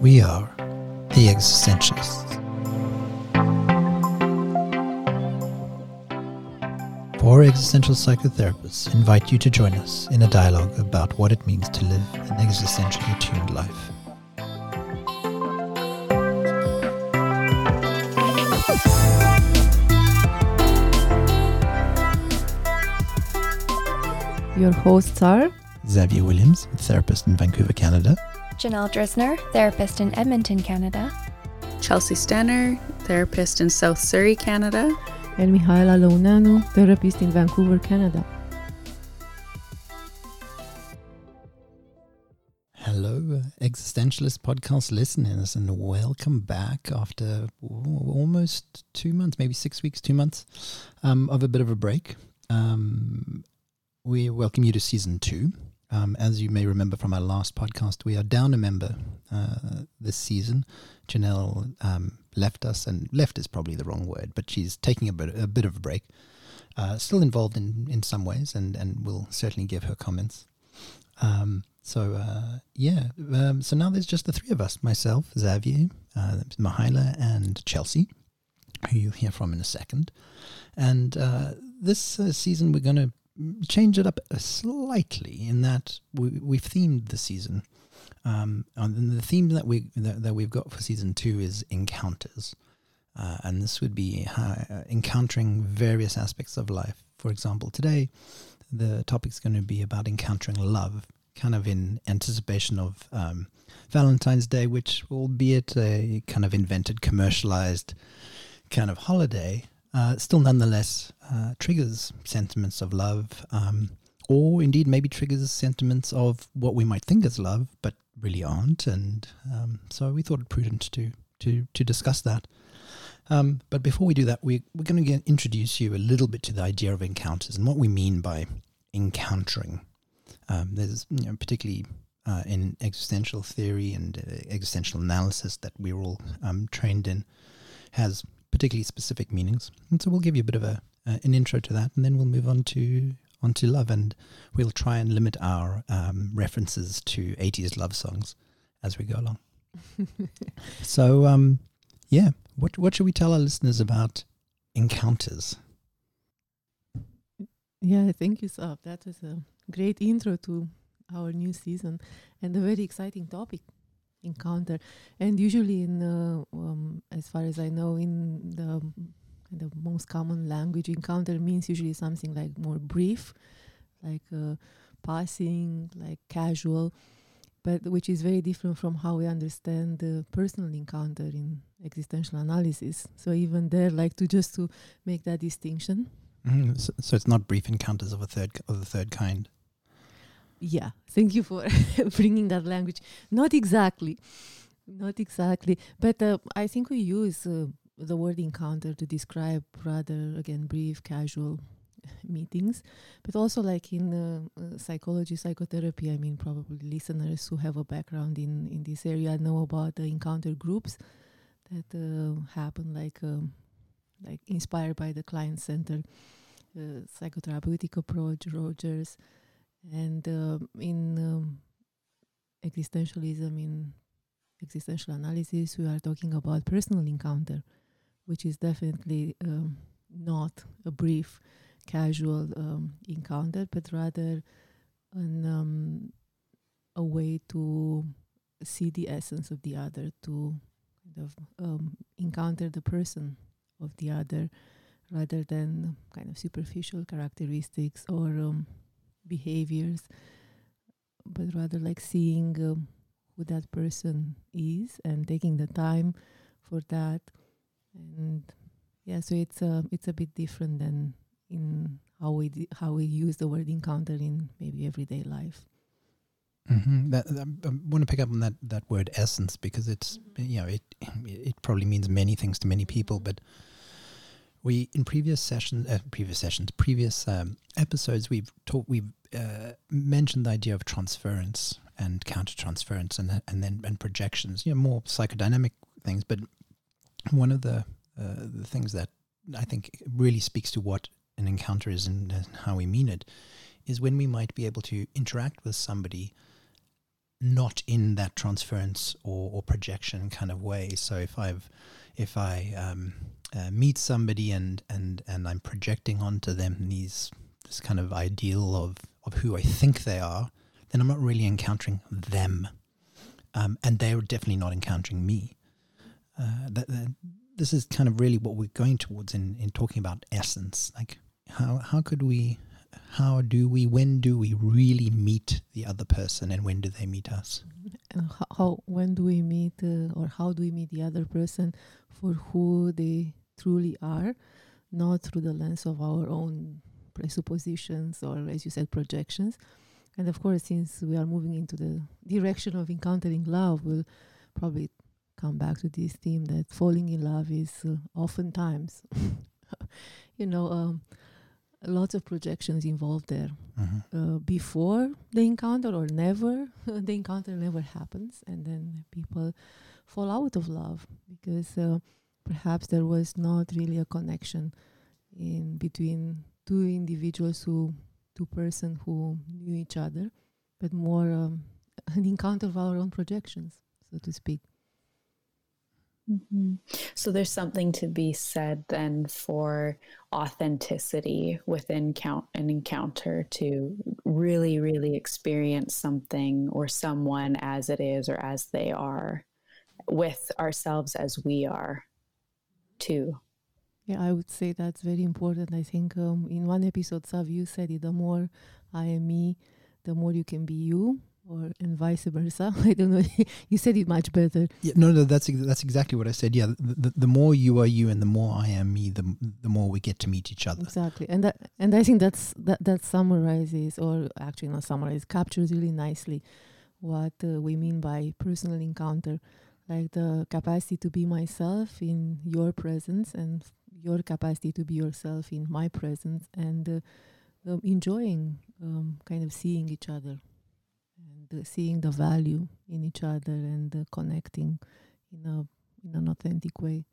We are the existentialists. Four existential psychotherapists invite you to join us in a dialogue about what it means to live an existentially tuned life. Your hosts are Xavier Williams, therapist in Vancouver, Canada. Janelle Drisner, therapist in Edmonton, Canada. Chelsea Stenner, therapist in South Surrey, Canada. and Mihaela Launanu, therapist in Vancouver, Canada. Hello, uh, existentialist podcast listeners, and welcome back after almost two months, maybe six weeks, two months um, of a bit of a break. Um, we welcome you to season two. Um, as you may remember from our last podcast, we are down a member uh, this season. Janelle um, left us, and left is probably the wrong word, but she's taking a bit, a bit of a break. Uh, still involved in, in some ways, and, and will certainly give her comments. Um, so uh, yeah, um, so now there's just the three of us: myself, Xavier, uh, Mihaela, and Chelsea, who you'll hear from in a second. And uh, this uh, season, we're going to change it up slightly in that we, we've themed the season. Um, and the theme that we that, that we've got for season two is encounters, uh, and this would be uh, encountering various aspects of life. For example, today the topic's going to be about encountering love, kind of in anticipation of um, Valentine's Day, which, albeit a kind of invented, commercialized kind of holiday, uh, still nonetheless uh, triggers sentiments of love, um, or indeed maybe triggers sentiments of what we might think is love, but really aren't. And um, so we thought it prudent to to to discuss that. Um, but before we do that, we, we're going to introduce you a little bit to the idea of encounters and what we mean by encountering. Um, there's you know, particularly uh, in existential theory and uh, existential analysis that we're all um, trained in has particularly specific meanings. And so we'll give you a bit of a uh, an intro to that, and then we'll move on to onto love, and we'll try and limit our um, references to 80s love songs as we go along. so, um, yeah, what what should we tell our listeners about encounters? Yeah, thank you, Saf. That was a great intro to our new season and a very exciting topic encounter. And usually, in uh, um, as far as I know, in the the most common language, encounter means usually something like more brief, like uh, passing, like casual, but which is very different from how we understand the personal encounter in existential analysis. So even there, like to just to make that distinction. Mm, so, so it's not brief encounters of a third of the third kind. Yeah, thank you for bringing that language. Not exactly, not exactly, but uh, I think we use uh, the word encounter to describe rather again brief, casual meetings, but also like in uh, uh, psychology, psychotherapy. I mean, probably listeners who have a background in in this area know about the encounter groups that uh, happen, like um, like inspired by the client center uh, psychotherapeutic approach, Rogers, and uh, in um, existentialism, in existential analysis, we are talking about personal encounter, which is definitely um, not a brief, casual um, encounter, but rather an, um, a way to see the essence of the other, to kind of um, encounter the person of the other, rather than kind of superficial characteristics or um, behaviors, but rather like seeing um, who that person is and taking the time for that. And yeah, so it's a it's a bit different than in how we di- how we use the word encounter in maybe everyday life. Mm-hmm. That, that, I want to pick up on that, that word essence because it's you know it it probably means many things to many people, but we in previous sessions, uh, previous sessions, previous um, episodes, we've talked, we've uh, mentioned the idea of transference and countertransference, and and then and projections. You know, more psychodynamic things. But one of the uh, the things that I think really speaks to what an encounter is and how we mean it is when we might be able to interact with somebody not in that transference or, or projection kind of way. So if I've if I um, uh, meet somebody and and and I'm projecting onto them these this kind of ideal of of who I think they are, then I'm not really encountering them, um, and they're definitely not encountering me. Uh, that, that, this is kind of really what we're going towards in in talking about essence. Like how how could we how do we when do we really meet the other person and when do they meet us and how, how when do we meet uh, or how do we meet the other person for who they truly are not through the lens of our own presuppositions or as you said projections and of course since we are moving into the direction of encountering love we'll probably come back to this theme that falling in love is uh, oftentimes you know um, lots of projections involved there mm-hmm. uh, before the encounter or never the encounter never happens and then people fall out of love because uh, perhaps there was not really a connection in between two individuals who two persons who knew each other but more um, an encounter of our own projections so to speak Mm-hmm. So there's something to be said then for authenticity within count an encounter to really, really experience something or someone as it is or as they are with ourselves as we are too. Yeah, I would say that's very important. I think um, in one episode, Sav, you said it, the more I am me, the more you can be you or and vice versa. I don't know. you said it much better. Yeah, no, no, that's that's exactly what I said. Yeah, the, the, the, more you are you and the more I am me, the the more we get to meet each other. Exactly, and that and I think that's that that summarizes, or actually not summarizes, captures really nicely what uh, we mean by personal encounter, like the capacity to be myself in your presence and your capacity to be yourself in my presence, and uh, um, enjoying um, kind of seeing each other and uh, seeing the value in each other and uh, connecting in a in an authentic way.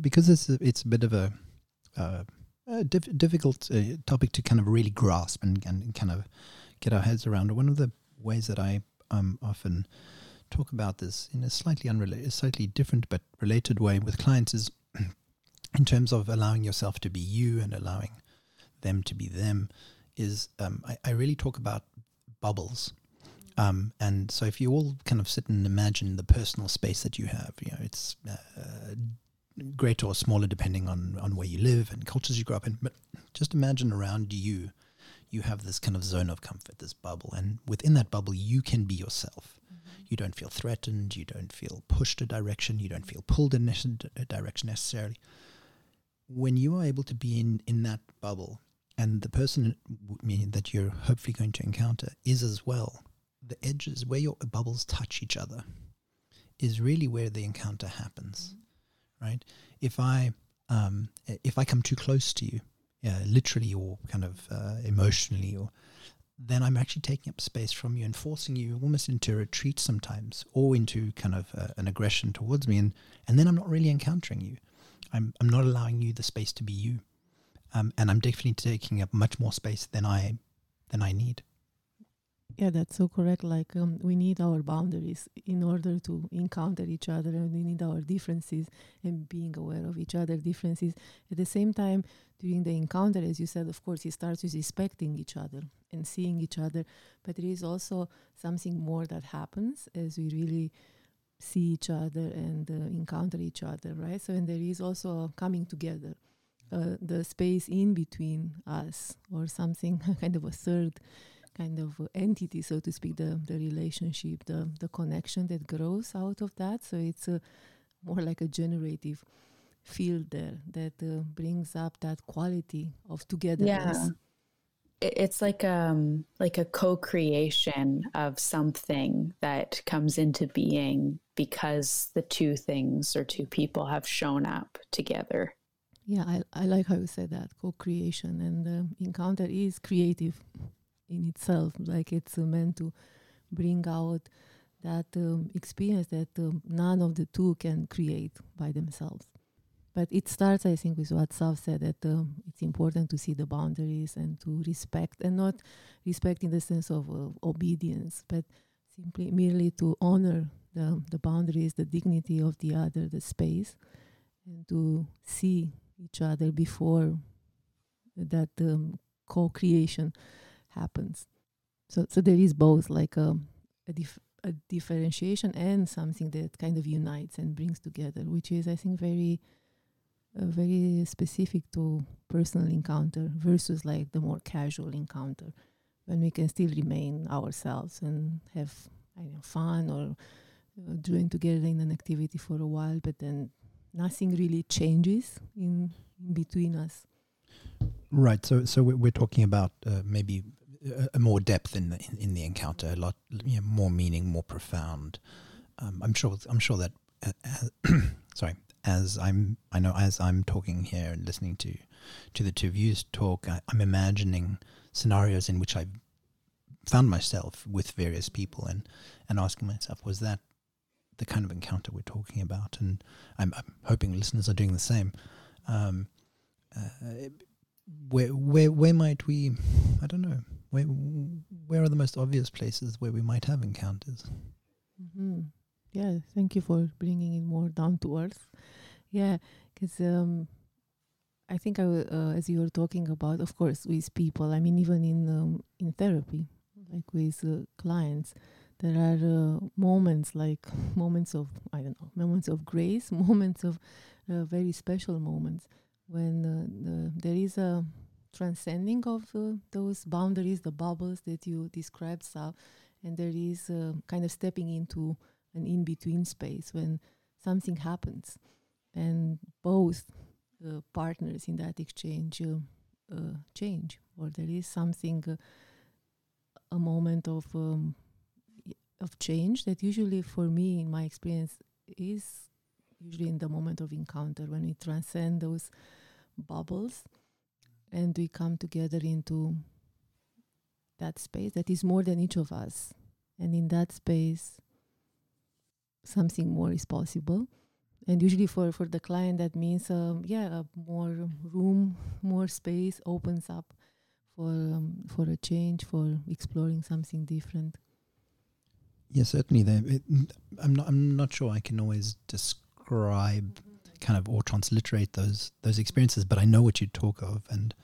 Because it's a, it's a bit of a, uh, a diff- difficult uh, topic to kind of really grasp and, and kind of get our heads around. One of the ways that I um, often talk about this in a slightly unrelated, slightly different but related way with clients is in terms of allowing yourself to be you and allowing them to be them. Is um, I, I really talk about bubbles. Um, and so if you all kind of sit and imagine the personal space that you have, you know, it's uh, greater or smaller depending on, on where you live and cultures you grow up in. But just imagine around you, you have this kind of zone of comfort, this bubble. And within that bubble, you can be yourself. You don't feel threatened. You don't feel pushed a direction. You don't feel pulled in a direction necessarily. When you are able to be in, in that bubble and the person that you're hopefully going to encounter is as well the edges where your bubbles touch each other is really where the encounter happens mm-hmm. right if i um, if i come too close to you yeah, literally or kind of uh, emotionally or then i'm actually taking up space from you and forcing you almost into a retreat sometimes or into kind of uh, an aggression towards me and and then i'm not really encountering you i'm i'm not allowing you the space to be you um, and I'm definitely taking up much more space than I than I need. Yeah, that's so correct. Like um, we need our boundaries in order to encounter each other, and we need our differences and being aware of each other differences. At the same time, during the encounter, as you said, of course, it starts with respecting each other and seeing each other. But there is also something more that happens as we really see each other and uh, encounter each other, right? So, and there is also coming together uh, the space in between us or something kind of a third kind of entity so to speak the the relationship the the connection that grows out of that. So it's a, more like a generative field there that uh, brings up that quality of togetherness. Yeah. It's like um like a co-creation of something that comes into being because the two things or two people have shown up together. Yeah, I, I like how you said that co creation. And the encounter is creative in itself. Like it's meant to bring out that um, experience that um, none of the two can create by themselves. But it starts, I think, with what Sav said that um, it's important to see the boundaries and to respect, and not respect in the sense of uh, obedience, but simply merely to honor the, the boundaries, the dignity of the other, the space, and to see each other before that um, co-creation happens. So, so there is both like a, a, dif- a differentiation and something that kind of unites and brings together, which is, I think, very, uh, very specific to personal encounter versus like the more casual encounter, when we can still remain ourselves and have I know fun or uh, doing together in an activity for a while, but then nothing really changes in, in between us. Right. So, so we're talking about uh, maybe a, more depth in the in, in, the encounter, a lot you know, more meaning, more profound. Um, I'm sure. I'm sure that. Uh, sorry, as I'm, I know as I'm talking here and listening to, to the two you talk, I, I'm imagining scenarios in which I've found myself with various people and and asking myself, was that the kind of encounter we're talking about? And I'm, I'm hoping listeners are doing the same. Um, uh, where where where might we? I don't know. Where where are the most obvious places where we might have encounters? Mm-hmm. Yeah, thank you for bringing it more down to earth. Yeah, because um, I think I, uh, as you were talking about, of course, with people. I mean, even in um, in therapy, like with uh, clients, there are uh, moments like moments of I don't know, moments of grace, moments of uh, very special moments when uh, the, there is a transcending of uh, those boundaries, the bubbles that you described, Sav, and there is uh, kind of stepping into an in between space when something happens, and both uh, partners in that exchange uh, uh, change, or there is something, a moment of um, of change that usually, for me, in my experience, is usually in the moment of encounter when we transcend those bubbles and we come together into that space that is more than each of us. And in that space, something more is possible. And usually for, for the client, that means, um, yeah, more room, more space opens up for, um, for a change, for exploring something different. Yeah, certainly. There, it, I'm not. I'm not sure I can always describe kind of or transliterate those those experiences, but I know what you talk of, and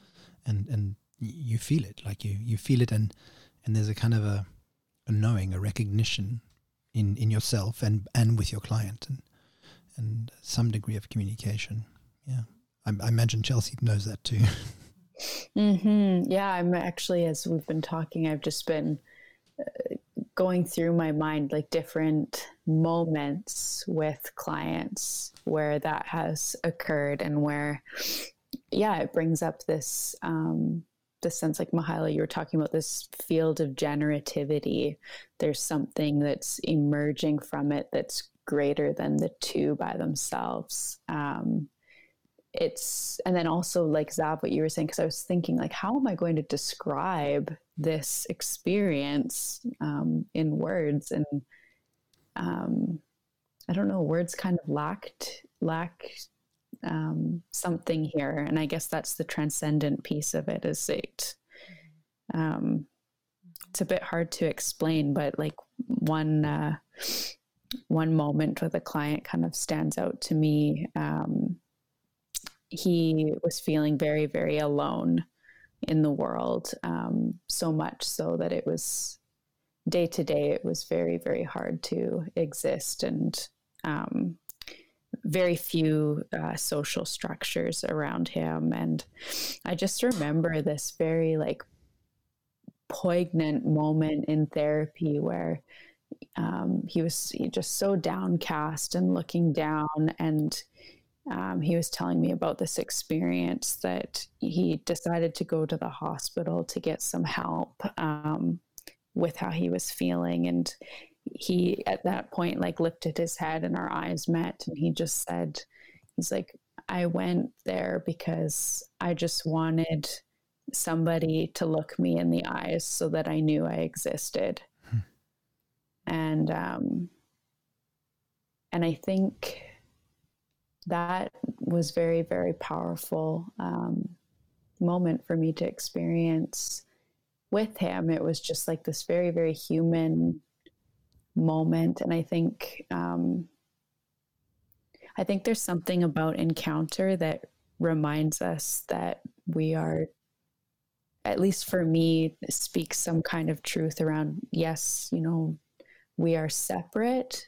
and and you feel it, like you you feel it, and and there's a kind of a, a knowing, a recognition in in yourself and and with your client, and and some degree of communication. Yeah, I, I imagine Chelsea knows that too. Mm-hmm. Yeah, I'm actually as we've been talking, I've just been uh, going through my mind like different moments with clients where that has occurred and where yeah it brings up this um this sense like Mihaela you were talking about this field of generativity. There's something that's emerging from it that's greater than the two by themselves. Um it's and then also like Zab, what you were saying, because I was thinking like, how am I going to describe this experience um, in words? And um, I don't know, words kind of lacked lack um, something here, and I guess that's the transcendent piece of it. Is it? Um, it's a bit hard to explain, but like one uh, one moment with a client kind of stands out to me. Um, he was feeling very, very alone in the world, um, so much so that it was day to day, it was very, very hard to exist and um, very few uh, social structures around him. And I just remember this very like poignant moment in therapy where um, he was just so downcast and looking down and um, he was telling me about this experience that he decided to go to the hospital to get some help um, with how he was feeling and he at that point like lifted his head and our eyes met and he just said he's like i went there because i just wanted somebody to look me in the eyes so that i knew i existed hmm. and um and i think that was very, very powerful um, moment for me to experience with him. It was just like this very, very human moment. And I think, um, I think there's something about encounter that reminds us that we are, at least for me, speaks some kind of truth around, yes, you know, we are separate,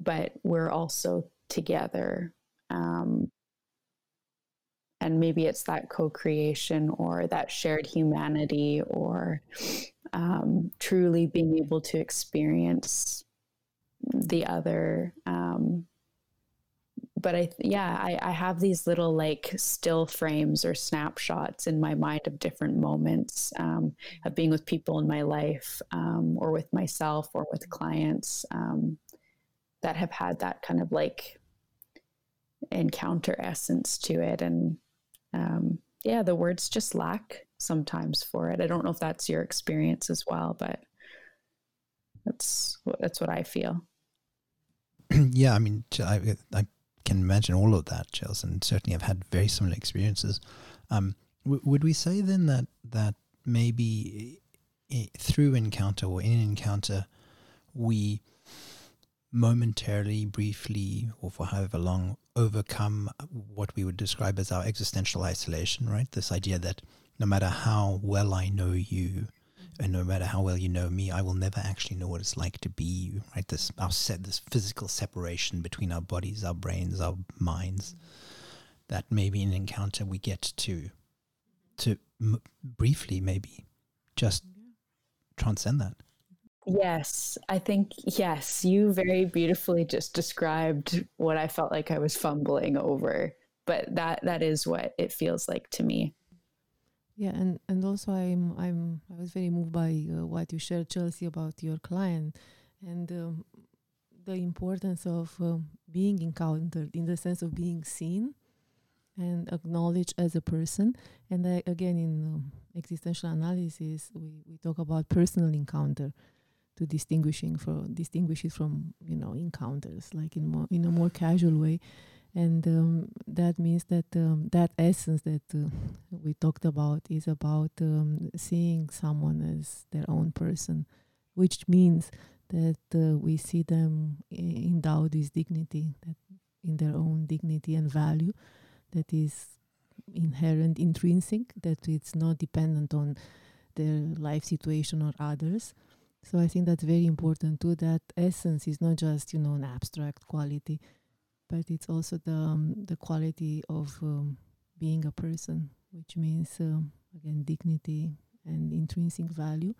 but we're also together. Um, and maybe it's that co-creation or that shared humanity or um, truly being able to experience the other um, but I yeah I, I have these little like still frames or snapshots in my mind of different moments um, of being with people in my life um, or with myself or with clients um, that have had that kind of like encounter essence to it. And um, yeah the words just lack sometimes for it. I don't know if that's your experience as well but that's that's what i feel. Yeah i mean I, I can imagine all of that, Chels, and certainly I've had very similar experiences. Um, w- would we say then that that maybe through encounter or in encounter, we momentarily, briefly, or for however long, overcome what we would describe as our existential isolation, right? This idea that no matter how well I know you, and no matter how well you know me, I will never actually know what it's like to be you. Right? This our set this physical separation between our bodies, our brains, our minds. That maybe in an encounter we get to to m- briefly maybe just transcend that. Yes, I think yes, you very beautifully just described what I felt like I was fumbling over, but that that is what it feels like to me. Yeah, and and also I'm I'm I was very moved by uh, what you shared, Chelsea, about your client, and um, the importance of um, being encountered in the sense of being seen and acknowledged as a person. And I, again, in um, existential analysis, we, we talk about personal encounter to distinguishing from distinguish it from you know encounters, like in more in a more casual way. And um, that means that um, that essence that uh, we talked about is about um, seeing someone as their own person which means that uh, we see them endowed with dignity that in their own dignity and value that is inherent intrinsic that it's not dependent on their life situation or others so i think that's very important too that essence is not just you know an abstract quality but it's also the um, the quality of um, being a person, which means um, again dignity and intrinsic value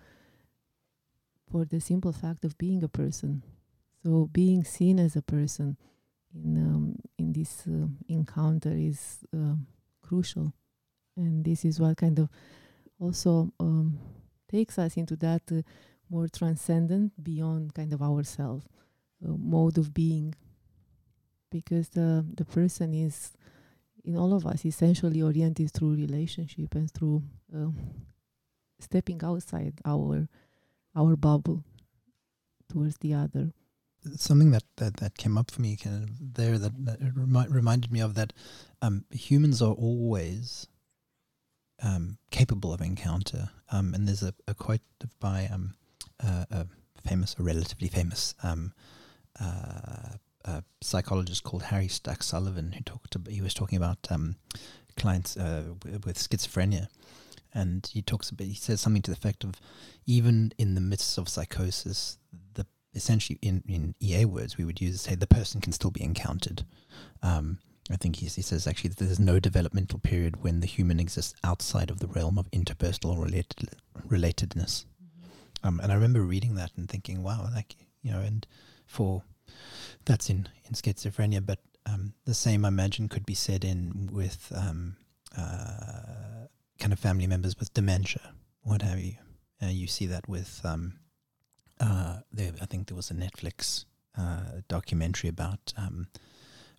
for the simple fact of being a person. So being seen as a person in um, in this uh, encounter is uh, crucial, and this is what kind of also takes us into that uh, more transcendent, beyond kind of ourself uh, mode of being because the the person is in all of us essentially oriented through relationship and through um, stepping outside our our bubble towards the other. Something that, that, that came up for me kind of there that, that remi- reminded me of that um, humans are always um, capable of encounter. Um, and there's a, a quote by um, uh, a famous, a relatively famous um, uh, a psychologist called Harry Stack Sullivan who talked. About, he was talking about um, clients uh, with schizophrenia, and he talks about. He says something to the effect of, even in the midst of psychosis, the essentially in in EA words we would use say the person can still be encountered. Um, I think he, he says actually that there's no developmental period when the human exists outside of the realm of interpersonal related, relatedness. Um, and I remember reading that and thinking, wow, like you know, and for that's in, in schizophrenia, but um, the same, I imagine, could be said in with um, uh, kind of family members with dementia, what have you. Uh, you see that with, um, uh, I think there was a Netflix uh, documentary about um,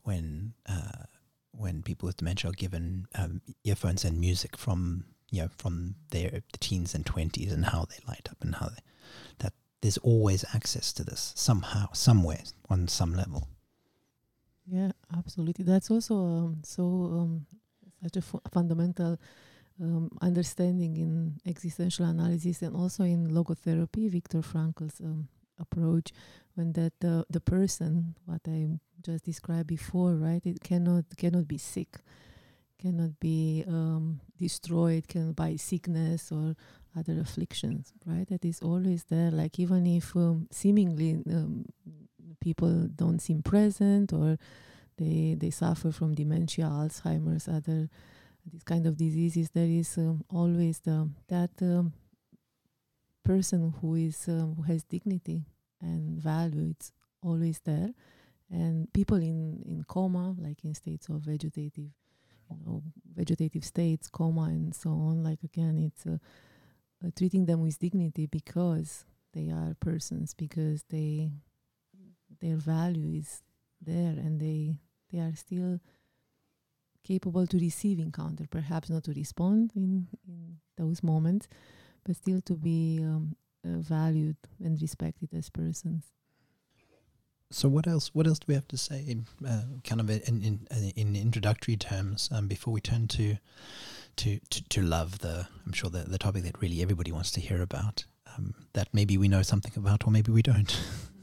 when uh, when people with dementia are given um, earphones and music from you know from their teens and twenties and how they light up and how they, that there's always access to this somehow, somewhere, on some level. Yeah, absolutely. That's also um, so um, such a fu- fundamental um, understanding in existential analysis and also in logotherapy. Viktor Frankl's um, approach when that the the person what I just described before, right? It cannot cannot be sick, cannot be um, destroyed, can by sickness or other afflictions, right? That is always there. Like even if um, seemingly um, people don't seem present or they they suffer from dementia, Alzheimer's, other these kind of diseases, there is um, always the that um, person who is um, who has dignity and value. It's always there, and people in in coma, like in states of vegetative, you know, vegetative states, coma, and so on. Like again, it's uh, uh, treating them with dignity because they are persons, because they their value is there, and they they are still capable to receive encounter, perhaps not to respond in, in those moments, but still to be um, uh, valued and respected as persons. So what else? What else do we have to say, in, uh, kind of in in, uh, in introductory terms, um, before we turn to, to to to love the? I'm sure the the topic that really everybody wants to hear about. Um, that maybe we know something about, or maybe we don't.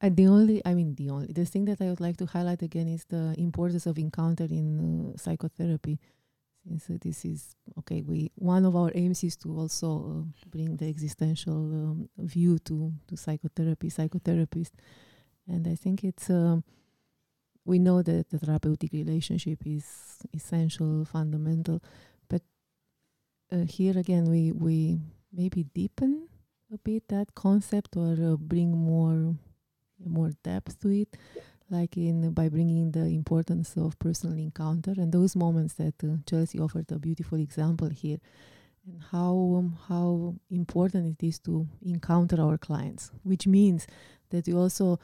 And the only, I mean, the only, the thing that I would like to highlight again is the importance of encounter in uh, psychotherapy. Since uh, this is, okay, we, one of our aims is to also uh, bring the existential um, view to, to psychotherapy, psychotherapists. And I think it's, um, we know that the therapeutic relationship is essential, fundamental. But uh, here again, we, we maybe deepen a bit that concept or uh, bring more more depth to it like in by bringing the importance of personal encounter and those moments that uh, Chelsea offered a beautiful example here and how um, how important it is to encounter our clients which means that we also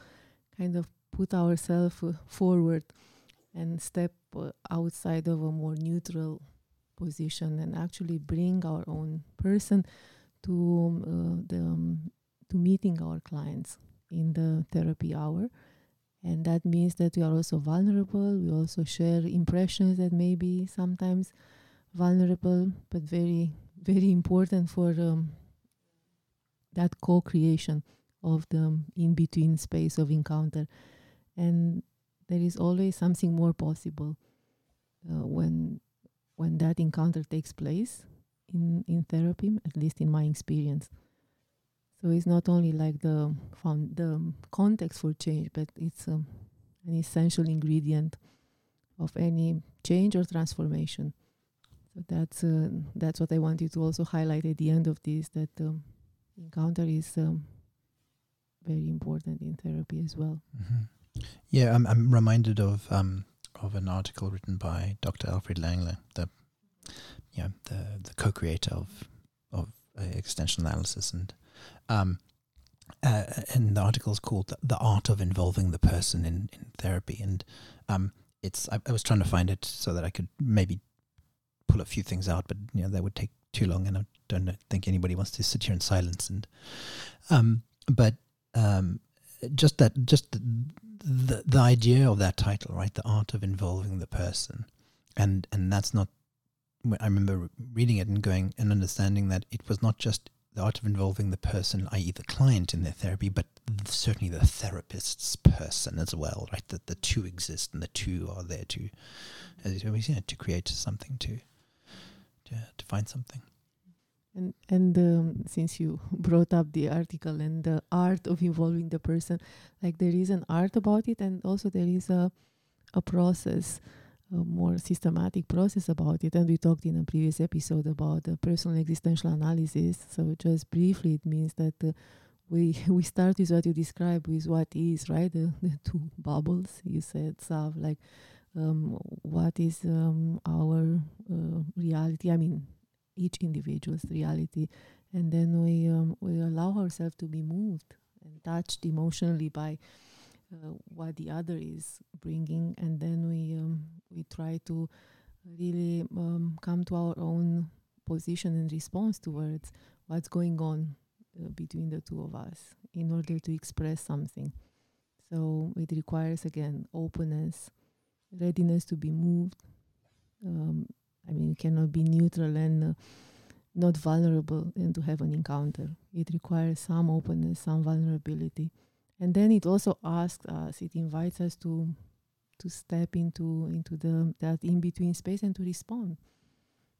kind of put ourselves uh, forward and step uh, outside of a more neutral position and actually bring our own person to um, the um, to meeting our clients in the therapy hour. And that means that we are also vulnerable. We also share impressions that may be sometimes vulnerable, but very, very important for um, that co creation of the in between space of encounter. And there is always something more possible uh, when when that encounter takes place in, in therapy, at least in my experience. So it's not only like the found the context for change, but it's um, an essential ingredient of any change or transformation. So that's uh, that's what I wanted to also highlight at the end of this that um, encounter is um, very important in therapy as well. Mm-hmm. Yeah, I'm I'm reminded of um, of an article written by Dr. Alfried Längle, the yeah the the co-creator of of uh, existential analysis and um, uh, and the article is called the, the, Art of Involving the Person in, in Therapy. And um, it's I, I, was trying to find it so that I could maybe pull a few things out, but you know that would take too long, and I don't think anybody wants to sit here in silence. And um, but um, just that, just the, the idea of that title, right? The art of involving the person, and and that's not. I remember reading it and going and understanding that it was not just the art of involving the person, i.e., the client, in their therapy, but certainly the therapist's person as well, right? That the two exist and the two are there to, as always, yeah, to create something, to, to, to find something. And and um, since you brought up the article and the art of involving the person, like there is an art about it, and also there is a a process a more systematic process about it. And we talked in a previous episode about the personal existential analysis. So just briefly, it means that uh, we we start with what you describe with what is right the, the two bubbles you said Sav like um, what is um, our uh, reality I mean each individual's reality and then we um, we allow ourselves to be moved and touched emotionally by uh, what the other is bringing, and then we um, we try to really um, come to our own position and response towards what's going on uh, between the two of us in order to express something. So it requires again openness, readiness to be moved. Um, I mean, you cannot be neutral and uh, not vulnerable and to have an encounter. It requires some openness, some vulnerability. And then it also asks us, it invites us to to step into into the that in between space and to respond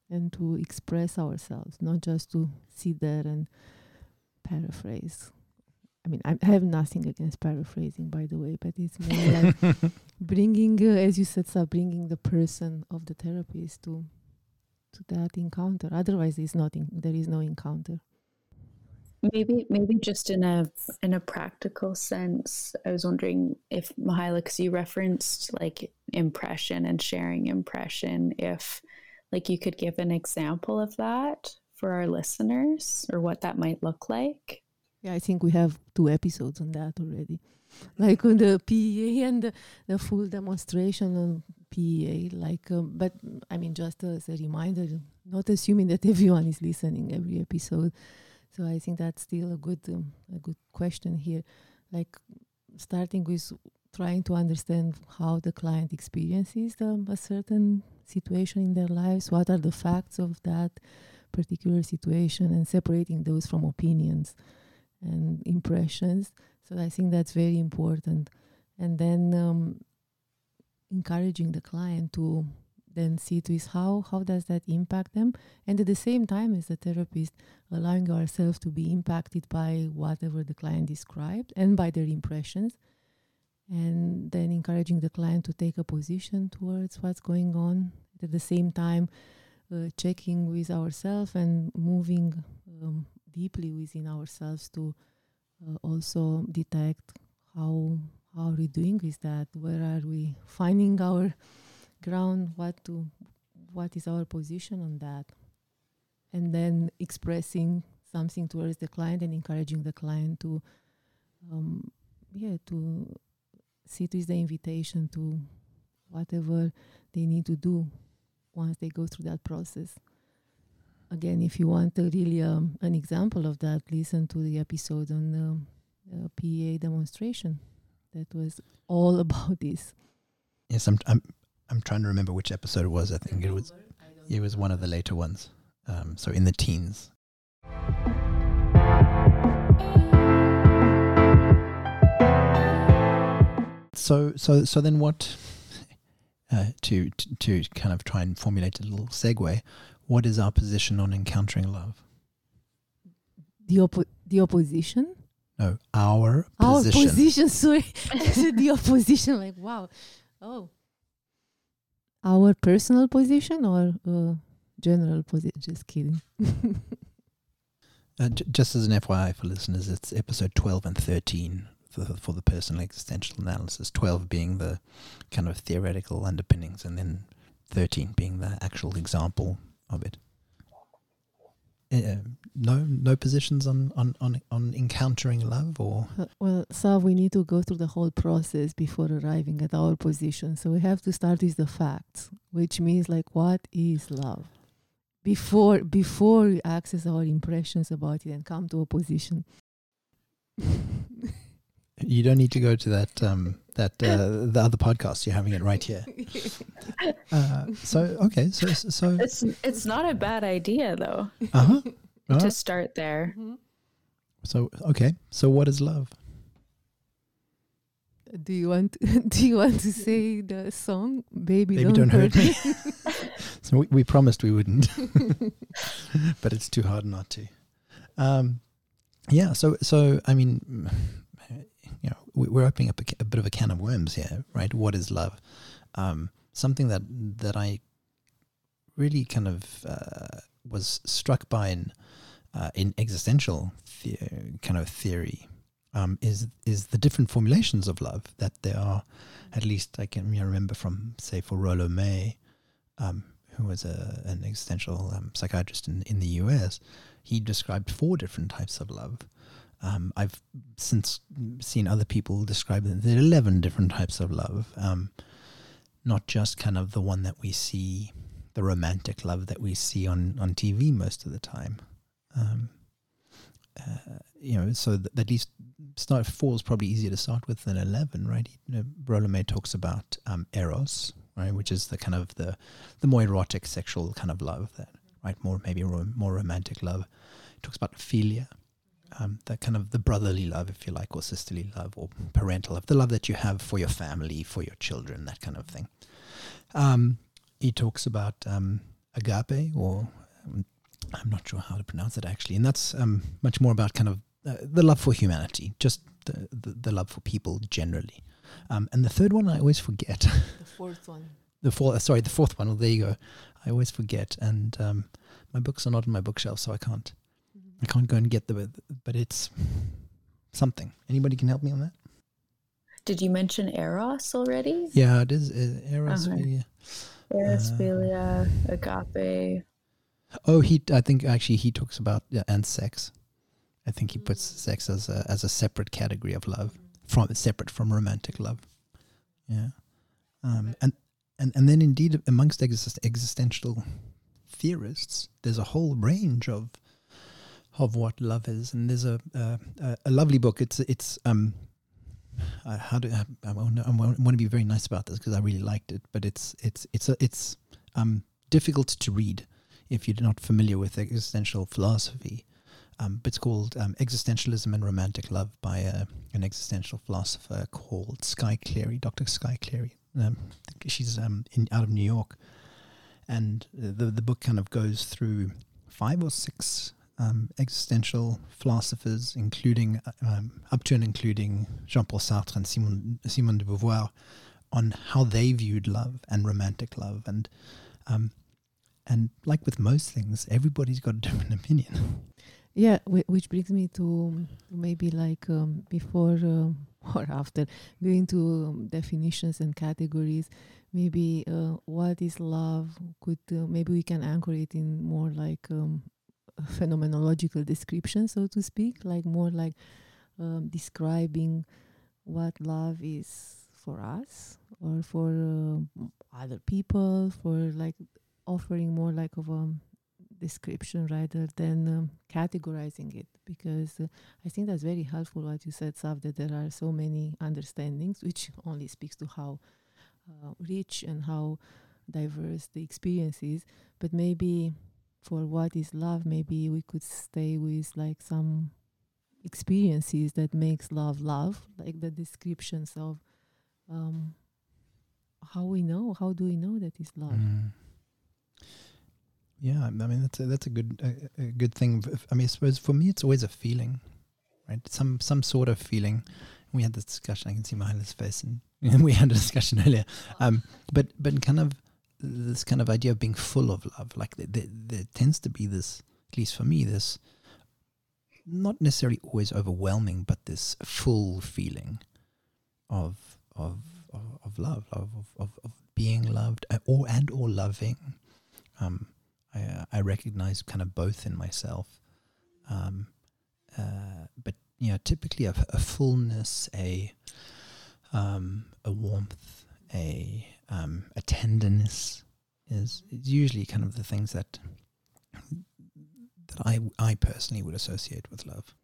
and to express ourselves, not just to sit there and paraphrase. I mean, I have nothing against paraphrasing, by the way, but it's more like bringing, uh, as you said, so bringing the person of the therapist to to that encounter. Otherwise, it's not in, there is no encounter. Maybe, maybe just in a in a practical sense, I was wondering if Mihaela, because you referenced like impression and sharing impression, if like you could give an example of that for our listeners or what that might look like. Yeah, I think we have two episodes on that already, like on the PEA and the, the full demonstration on PEA. Like, um, but I mean, just as a reminder, not assuming that everyone is listening every episode. So I think that's still a good um, a good question here. Like starting with trying to understand how the client experiences um, a certain situation in their lives. What are the facts of that particular situation, and separating those from opinions and impressions. So I think that's very important. And then um, encouraging the client to then see to is how how does that impact them and at the same time as a therapist allowing ourselves to be impacted by whatever the client described and by their impressions and then encouraging the client to take a position towards what's going on at the same time uh, checking with ourselves and moving um, deeply within ourselves to uh, also detect how how are we doing with that? Where are we finding our ground? What to what is our position on that? And then expressing something towards the client and encouraging the client to um, yeah to see it with the invitation to whatever they need to do once they go through that process again, if you want a really um, an example of that, listen to the episode on the uh, PEA demonstration. That was all about this. Yes, I'm. I'm. I'm trying to remember which episode it was. I think it was. It was one of the later ones. Um, so in the teens. So so so then what? Uh, to, to to kind of try and formulate a little segue what is our position on encountering love? The oppo- the opposition? No, our Our position. position, sorry. the opposition, like wow. Oh. Our personal position or uh, general position? Just kidding. Uh, j- just as an FYI for listeners, it's episode 12 and 13 for, for the personal existential analysis. 12 being the kind of theoretical underpinnings, and then 13 being the actual example of it. Uh, no, no positions on, on, on, on encountering love or Uh, well, so we need to go through the whole process before arriving at our position. So we have to start with the facts, which means like what is love? Before before we access our impressions about it and come to a position. you don't need to go to that um, that uh, the other podcast. You're having it right here. Uh, so okay, so so It's it's not a bad idea though uh huh. to start there. Mhm. So okay, so what is love? Do you want do you want to say the song Baby, Baby, Don't, don't hurt me. So we, we promised we wouldn't, but it's too hard not to. Um, yeah. So so I mean, you know, we, we're opening up a, a bit of a can of worms here, right? What is love? Um, something that that I really kind of uh, was struck by in uh, in existential the- kind of theory um, is is the different formulations of love that there are. At least I can remember from say for Rollo May, um, who was a, an existential um, psychiatrist in, in the US, he described four different types of love. Um, I've since seen other people describe that there are 11 different types of love, um, not just kind of the one that we see, the romantic love that we see on, on TV most of the time. Um, uh, you know, so th- at least start four is probably easier to start with than 11, right? You know, talks about um, eros, right, which is the kind of the the more erotic sexual kind of love that right? More maybe rom- more romantic love. It talks about philia, um, the kind of the brotherly love, if you like, or sisterly love, or parental love, the love that you have for your family, for your children, that kind of thing. Um, he talks about um, agape, or um, I'm not sure how to pronounce it actually, and that's um, much more about kind of uh, the love for humanity, just the, the, the love for people generally. Um, and the third one I always forget. The fourth one. the fourth, sorry, the fourth one. Well, there you go. I always forget, and um, my books are not on my bookshelf, so I can't. I can't go and get the. But it's something. Anybody can help me on that? Did you mention Eros already? Yeah, it is uh, Eros. Uh-huh. Eros, Uh, philia, agape. Oh, he. I think actually he talks about yeah, and sex. I think he puts sex as a as a separate category of love, from separate from romantic love. Yeah, um, and and and then indeed amongst exist- existential theorists, there's a whole range of of what love is, and there's a a, a- a lovely book. It's it's um. How do I, I, want to, be very nice about this because I really liked it, but it's it's it's a, it's um difficult to read if you're not familiar with existential philosophy. Um, it's called um, Existentialism and Romantic Love by uh, an existential philosopher called Skye Cleary, Dr. Skye Cleary. Um, she's um, in, out of New York. And the, the book kind of goes through five or six um, existential philosophers, including uh, um, up to and including Jean Paul Sartre and Simone, Simone de Beauvoir, on how they viewed love and romantic love. And um, and like with most things, everybody's got a different opinion. Yeah, which brings me to maybe like um, before um, or after going to um, definitions and categories. Maybe uh, what is love? Could uh, maybe we can anchor it in more like um, phenomenological description, so to speak, like more like um, describing what love is for us or for uh, other people, for like offering more like of a description rather than um, categorizing it because uh, I think that's very helpful what you said, Sav, that there are so many understandings, which only speaks to how uh, rich and how diverse the experience is. But maybe for what is love, maybe we could stay with like some experiences that makes love love, like the descriptions of um, how we know, how do we know that is love? Mm. Yeah, I mean that's a, that's a good a, a good thing. i mean, I suppose for me, it's always a feeling, right? Some some sort of feeling. We had this discussion. I can see Mihaela's face, and we had a discussion earlier. Um, but but kind of this kind of idea of being full of love, like there, there, there tends to be this, at least for me, this not necessarily always overwhelming, but this full feeling of of of, of love, of, of of being loved, uh, or and or loving. Um, I uh, I recognize kind of both in myself, um, uh, but you know, typically a, a fullness, a um, a warmth, a um, a tenderness is, usually kind of the things that that I I personally would associate with love.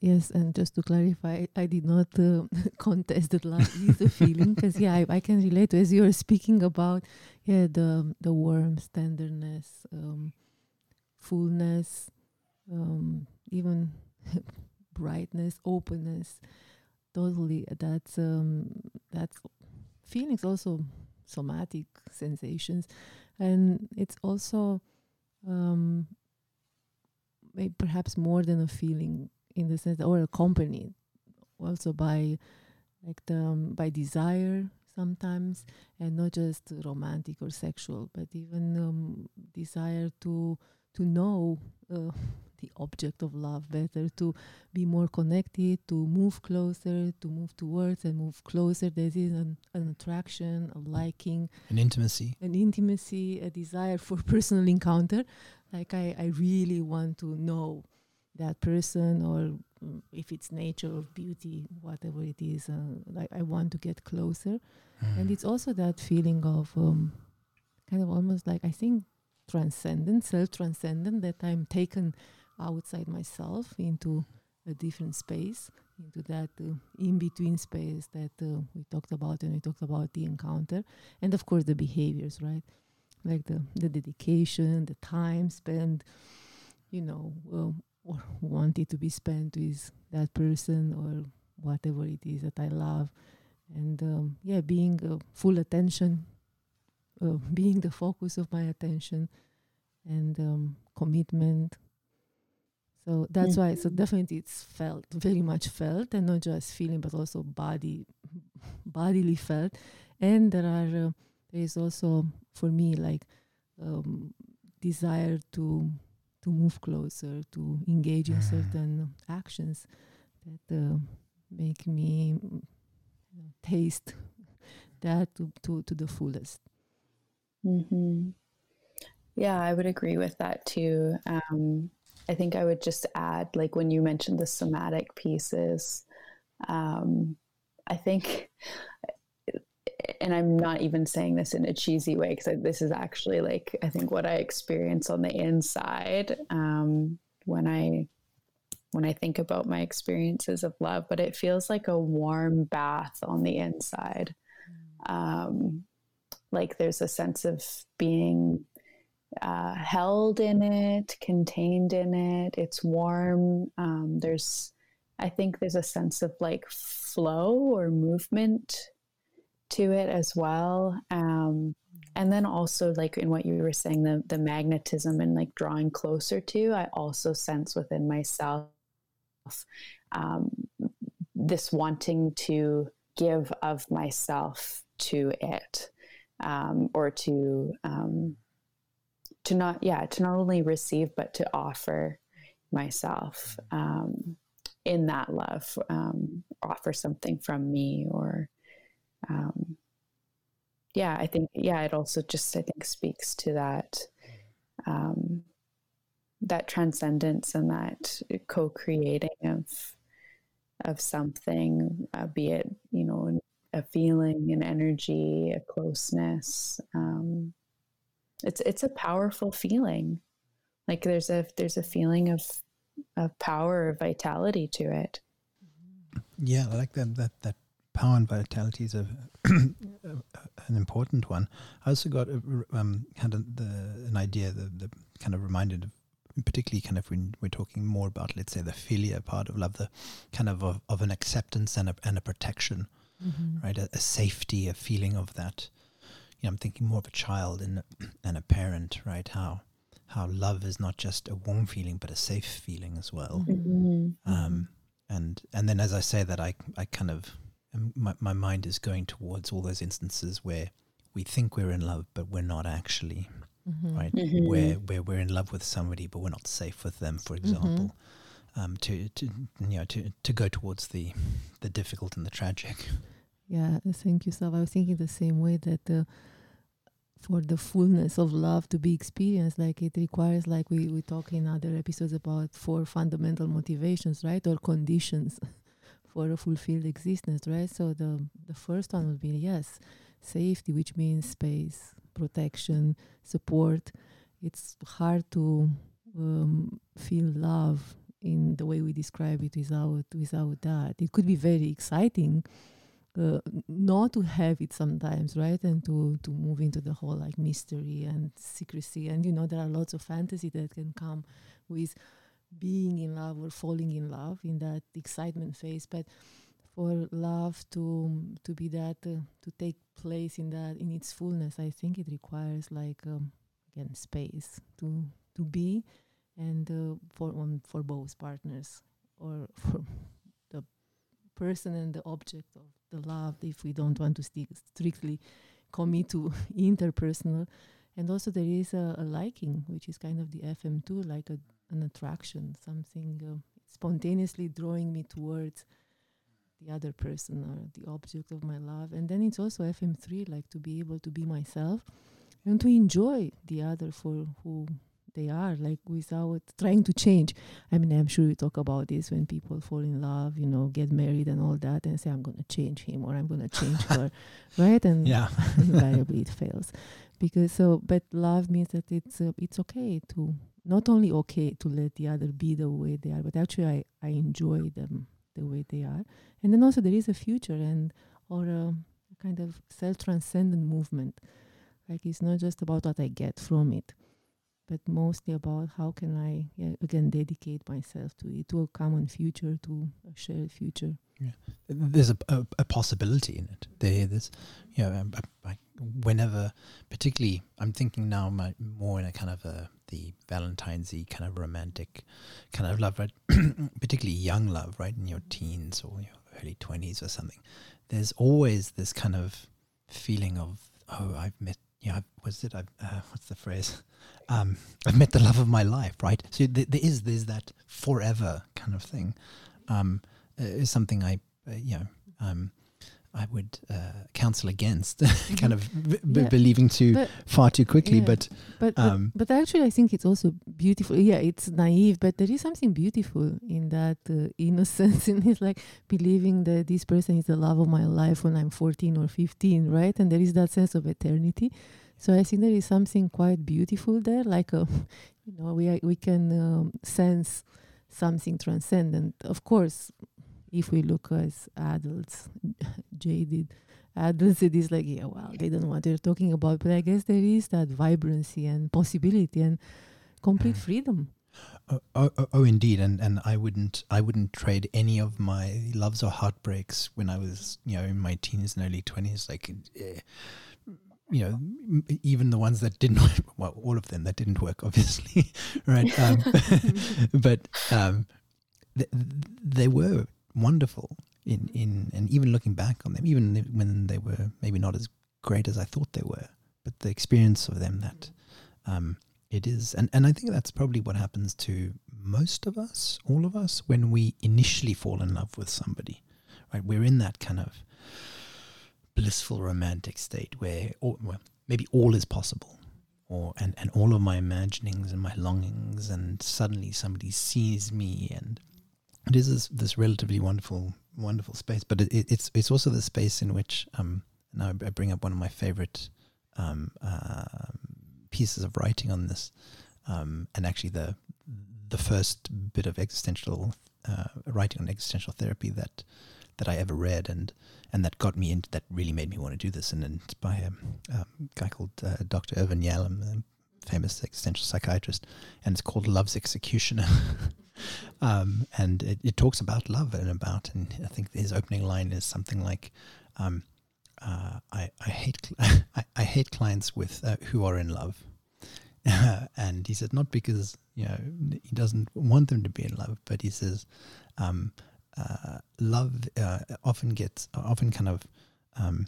Yes, and just to clarify, I did not uh, contest that love is a feeling because yeah, I, I can relate to as you were speaking about yeah the the warmth, tenderness, um, fullness, um, even brightness, openness. Totally, that's um, that's feelings also somatic sensations, and it's also um, perhaps more than a feeling in the sense or accompanied also by like the um, by desire sometimes and not just romantic or sexual but even um, desire to to know uh, the object of love better to be more connected to move closer to move towards and move closer there is an, an attraction a liking An intimacy. an intimacy, a desire for personal encounter. Like I, I really want to know that person, or mm, if it's nature or beauty, whatever it is. Uh, like I want to get closer, and Mm. it's also that feeling of um, kind of almost like I think transcendent, self-transcendent. That I'm taken outside myself into a different space, into that uh, in-between space that uh, we talked about, and we talked about the encounter, and of course the behaviors, right? like the the dedication the time spent you know uh, or wanted to be spent with that person or whatever it is that i love and um, yeah being uh, full attention uh, being the focus of my attention and um, commitment so that's why so definitely it's felt very much felt and not just feeling but also body bodily felt and there are uh, there is also for me like um, desire to to move closer to engage in Mm. certain actions that uh, make me taste that to, to, to the fullest Mm-hmm. Yeah, I would agree with that too. Um, I think I would just add, like when you mentioned the somatic pieces, um, I think, and I'm not even saying this in a cheesy way because this is actually like I think what I experience on the inside um, when I when I think about my experiences of love. But it feels like a warm bath on the inside. Um, like there's a sense of being uh, held in it, contained in it. It's warm. Um, there's, I think, there's a sense of like flow or movement to it as well. Um, and then also, like in what you were saying, the the magnetism and like drawing closer to. I also sense within myself um, this wanting to give of myself to it um, or to um, to not yeah to not only receive but to offer myself um, in that love um, offer something from me or um, yeah i think yeah it also just i think speaks to that um, that transcendence and that co-creating of of something uh, be it you know a feeling an energy a closeness um, it's it's a powerful feeling like there's a there's a feeling of of power of vitality to it Yeah, I like that. That that power and vitality is a, an important one. I also got a, um, had a, the, an idea that the kind of reminded of, particularly kind of when we're talking more about, let's say, the philia part of love, the kind of of, of an acceptance and a, and a protection, right? A, a safety, a feeling of that. You know, I'm thinking more of a child and and a parent, right? How how love is not just a warm feeling, but a safe feeling as well um, and and then as I say that I I kind of my my mind is going towards all those instances where we think we're in love but we're not actually Mhm. right Mhm. where where we're in love with somebody but we're not safe with them for example um, to to you know to to go towards the the difficult and the tragic Yeah, thank you, Sav. I was thinking the same way that uh, for the fullness of love to be experienced, like it requires, like we, we talk in other episodes about four fundamental motivations, right? Or conditions for a fulfilled existence, right? So the, the first one would be yes, safety, which means space, protection, support. It's hard to um, feel love in the way we describe it without without that. It could be very exciting uh, not to have it sometimes, right? And to to move into the whole like mystery and secrecy. And you know, there are lots of fantasy that can come with being in love or falling in love in that excitement phase. But for love to to be that uh, to take place in that in its fullness, I think it requires like um, again space to to be, and uh, for um, for both partners or for the person and the object of the love if we don't want to stick strictly commit to interpersonal. And also there is a, a liking which is kind of the fm2 like a, an attraction something uh, spontaneously drawing me towards the other person or the object of my love. And then it's also fm3 like to be able to be myself and to enjoy the other for who they are like without trying to change. I mean i'm sure we talk about this when people fall in love you know get married and all that and say i'm going to change him or i'm going to change her right? And yeah. invariably it fails. Because so but love means that it's uh, it's okay to not only okay to let the other be the way they are but actually i i enjoy them the way they are. And then also there is a future and or a kind of self-transcendent movement. Like it's not just about what I get from it, but mostly about how can I yeah, again dedicate myself to it, to a common future, to a shared future. Yeah. there's a, a, a possibility in it. There, there's, you know, um, I, I, whenever, particularly, I'm thinking now my, more in a kind of a the Valentine's-y kind of romantic kind of love, right? particularly young love, right, in your teens or your early twenties or something. There's always this kind of feeling of, oh, I've met, you know, was it? Uh, what's the phrase? Um, I've met the love of my life, right? So th- there is there's that forever kind of thing. Um, uh, is something I, uh, you know, um, I would uh, counsel against, kind of b- b- Yeah. believing too But- far too quickly. yeah. But But, but Um, but actually, I think it's also beautiful. Yeah, it's naive, but there is something beautiful in that uh, innocence. And it's like believing that this person is the love of my life when I'm 14 or 15, right? And there is that sense of eternity. So I think there is something quite beautiful there. Like, a, you know, we we can um, sense something transcendent. Of course, if we look as adults, jaded adults, it is like, yeah, well, they don't know what they're talking about. But I guess there is that vibrancy and possibility and complete Mm. freedom. oh, oh, oh, oh, indeed, and and I wouldn't I wouldn't trade any of my loves or heartbreaks when I was you know in my teens and early twenties. Like, eh, you know, even the ones that didn't work, well, all of them that didn't work, obviously, right? Um, but um, th- they were wonderful in in and even looking back on them, even when they were maybe not as great as I thought they were, but the experience of them that. Um, it is, and, and I think that's probably what happens to most of us, all of us, when we initially fall in love with somebody, right? We're in that kind of blissful romantic state where, well, maybe all is possible, or and, and all of my imaginings and my longings, and suddenly somebody sees me, and it is this, this relatively wonderful, wonderful space. But it, it, it's it's also the space in which, um, now I bring up one of my favorite um, uh, pieces of writing on this, um, and actually the the first bit of existential uh, writing on existential therapy that that I ever read, and and that got me into that really made me want to do this, and, and it's by a, um guy called uh, Dr. Irvin Yalom, a famous existential psychiatrist, and it's called Love's Executioner. um, and it, it talks about love and about, and I think his opening line is something like. Um, uh, I, I hate I, I hate clients with uh, who are in love, and he said not because you know he doesn't want them to be in love, but he says um, uh, love uh, often gets often kind of um,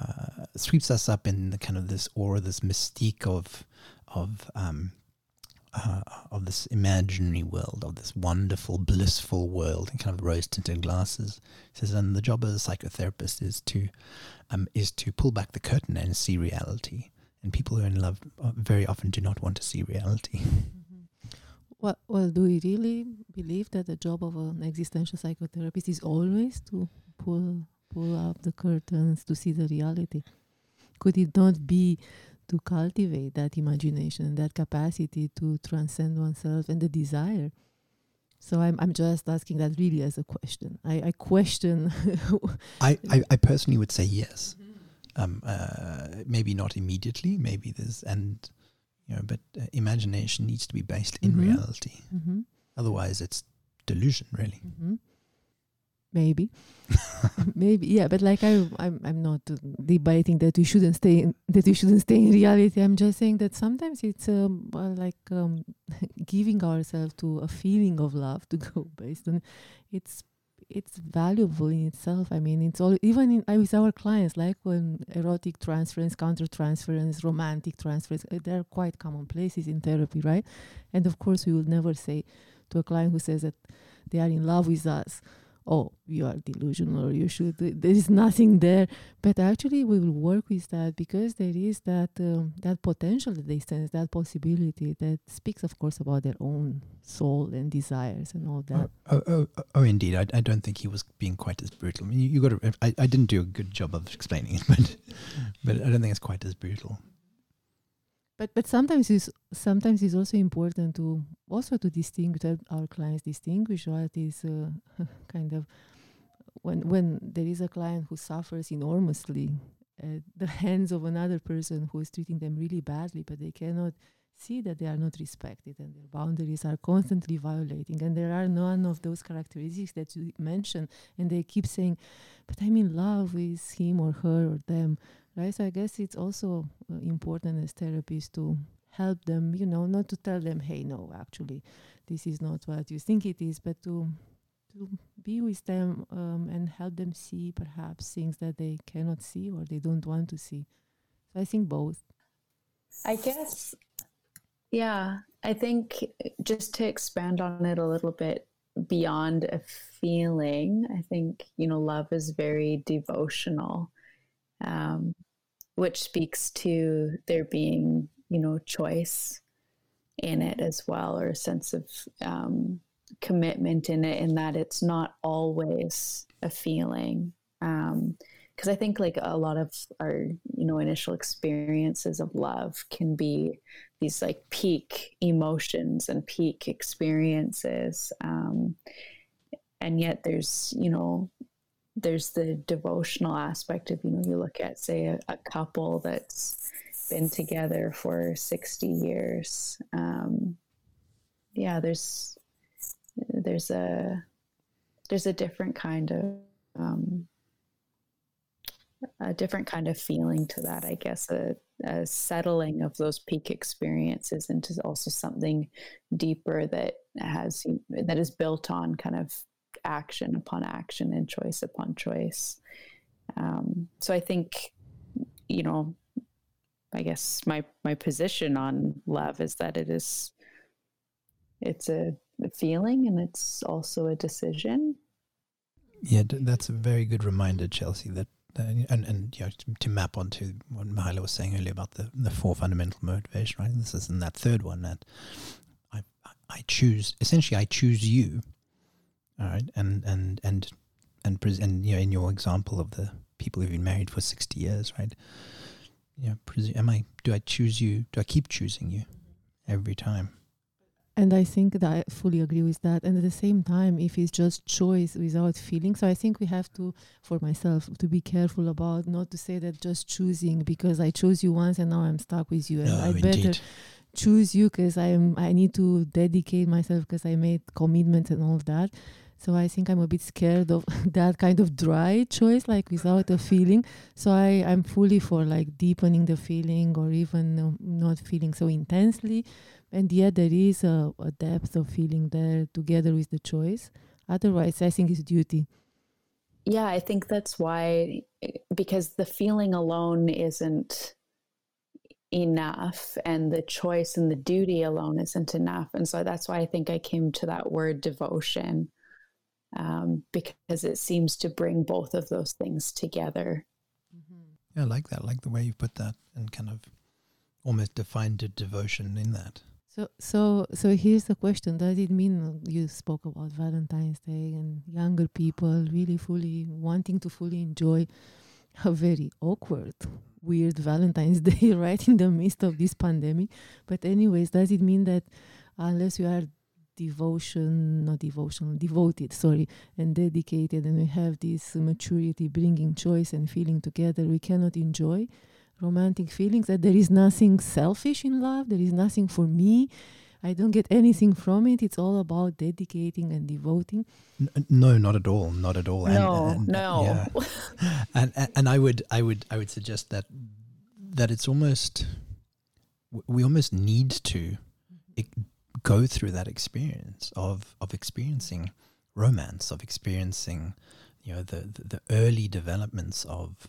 uh, sweeps us up in the kind of this aura, this mystique of of um, uh, of this imaginary world, of this wonderful, blissful world, in kind of rose tinted glasses. He says, and the job of a psychotherapist is to um, is to pull back the curtain and see reality. And people who are in love uh, very often do not want to see reality. Well, well, do we really believe that the job of an existential psychotherapist is always to pull pull up the curtains to see the reality? Could it not be to cultivate that imagination, that capacity to transcend oneself and the desire? So I'm I'm just asking that really as a question. I, I question I, I, I personally would say yes. Um, uh, maybe not immediately. Maybe there's and you know, but uh, imagination needs to be based in Mhm. reality. Mhm, Otherwise, it's delusion, really. Maybe. Maybe yeah but like I I'm I'm not debating that we shouldn't stay in, that we shouldn't stay in reality. I'm just saying that sometimes it's um like um giving ourselves to a feeling of love to go based on it's it's valuable in itself. I mean it's all even in uh, with our clients like when erotic transference counter transference romantic transference uh, they're quite commonplaces in therapy right? And of course we will never say to a client who says that they are in love with us oh you are delusional or you should there is nothing there but actually we will work with that because there is that um, that potential that they sense that possibility that speaks of course about their own soul and desires and all that Oh, oh, oh, oh, indeed. I, I don't think he was being quite as brutal. I mean, you, you got to. I, I didn't do a good job of explaining it, but but I don't think it's quite as brutal. But but sometimes it's sometimes it's also important to also to distinguish that our clients distinguish what is uh, kind of when when there is a client who suffers enormously at the hands of another person who is treating them really badly, but they cannot see that they are not respected and their boundaries are constantly violating. And there are none of those characteristics that you mentioned and they keep saying but i'm in love with him or her or them right? So i guess it's also uh, important as therapists to help them you know not to tell them hey no actually this is not what you think it is but to to be with them um, and help them see perhaps things that they cannot see or they don't want to see. So i think both. I guess yeah, I think just to expand on it a little bit beyond a feeling, I think, you know, love is very devotional, um, which speaks to there being, you know, choice in it as well, or a sense of um, commitment in it, in that it's not always a feeling. Um, because I think like a lot of our you know initial experiences of love can be these like peak emotions and peak experiences, um, and yet there's you know there's the devotional aspect of you know you look at say a, a couple that's been together for 60 years um, yeah there's there's a there's a different kind of um, a different kind of feeling to that, I guess, a, a, settling of those peak experiences into also something deeper that has that is built on kind of action upon action and choice upon choice. Um, so I think, you know, I guess my my position on love is that it is it's a, feeling and it's also a decision. Yeah, that's a very good reminder, Chelsea, that and and you know, to, to, map onto what Mihaela was saying earlier about the, the four fundamental motivation, right? This is in that third one that I I choose essentially I choose you, all right, and and and and and you know in your example of the people who've been married for sixty years, right? Yeah, know, am I do I choose you? Do I keep choosing you every time? And I think that I fully agree with that. And at the same time, if it's just choice without feeling, so I think we have to, for myself, to be careful about not to say that just choosing because I chose you once and now I'm stuck with you, and no, I better choose you because I'm I need to dedicate myself because I made commitments and all of that. So I think I'm a bit scared of that kind of dry choice, like without a feeling. So I I'm fully for like deepening the feeling or even um, not feeling so intensely. And yet there is a, a depth of feeling there together with the choice. Otherwise i think it's duty. Yeah i think that's why because the feeling alone isn't enough and the choice and the duty alone isn't enough. And so that's why i think i came to that word devotion um, because it seems to bring both of those things together mm-hmm. yeah i like that I like the way you put that and kind of almost defined a devotion in that so, so, so here's the question: Does it mean you spoke about Valentine's Day and younger people really fully wanting to fully enjoy a very awkward, weird Valentine's Day right in the midst of this pandemic? But, anyways, does it mean that unless you are devotion, not devotional, devoted, sorry, and dedicated, and we have this maturity, bringing choice and feeling together, we cannot enjoy? romantic feelings, that there is nothing selfish in love, there is nothing for me. I don't get anything from it. It's all about dedicating and devoting. No, not at all. Not at all. No, and, and, no. Yeah. and, and and I would I would I would suggest that that it's almost we almost need to go through that experience of of experiencing romance, of experiencing you know the the, the early developments of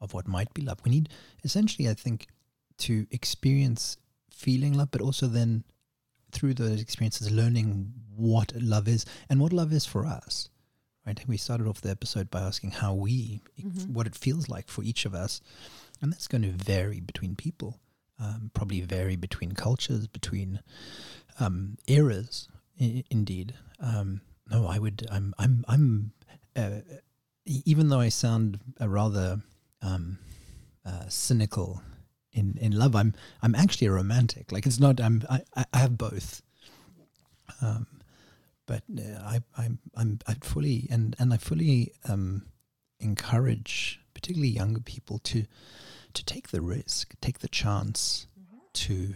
of what might be love. We need essentially, I think, to experience feeling love, but also then through those experiences, learning what love is and what love is for us. Right? We started off the episode by asking how we, mm-hmm. what it feels like for each of us, and that's going to vary between people. Um, probably vary between cultures, between um, eras. I- indeed, um, no, I would. I'm. I'm. I'm. Uh, even though I sound a rather um, uh, cynical in, in love. I'm I'm actually a romantic. Like it's not. I'm I, I have both. Um, but uh, I I'm I'm I fully and and I fully um, encourage particularly younger people, to to take the risk, take the chance to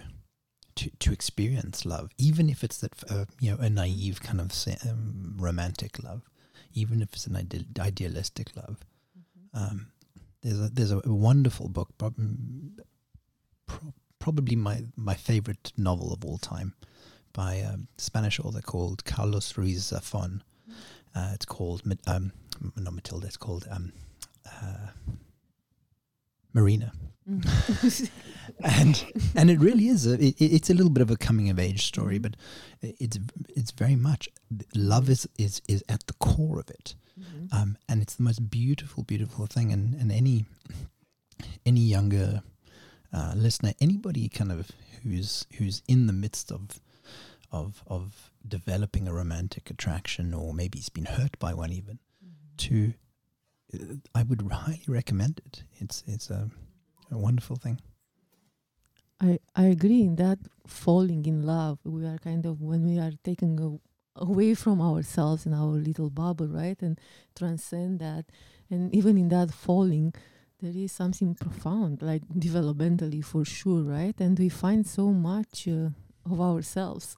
to to experience love, even if it's that uh, you know a naive kind of um, romantic love, even if it's an ide- idealistic love. Um, there's a there's a, wonderful book, prob- pro- probably my my favorite novel of all time, by a Spanish author called Carlos Ruiz Zafón. Uh, it's called um, not Matilda. It's called um, uh, Marina, Mm. and and it really is. A, it, it's a little bit of a coming of age story, but it's it's very much love is is is at the core of it, Mhm. um, and it's the most beautiful, beautiful thing. And and any any younger uh, listener, anybody kind of who's who's in the midst of of of developing a romantic attraction, or maybe he's been hurt by one, even to uh, I would highly recommend it. It's it's a, a wonderful thing. I, I agree in that falling in love we are kind of when we are taken away from ourselves and our little bubble right and transcend that and even in that falling there is something profound like developmentally for sure right and we find so much uh, of ourselves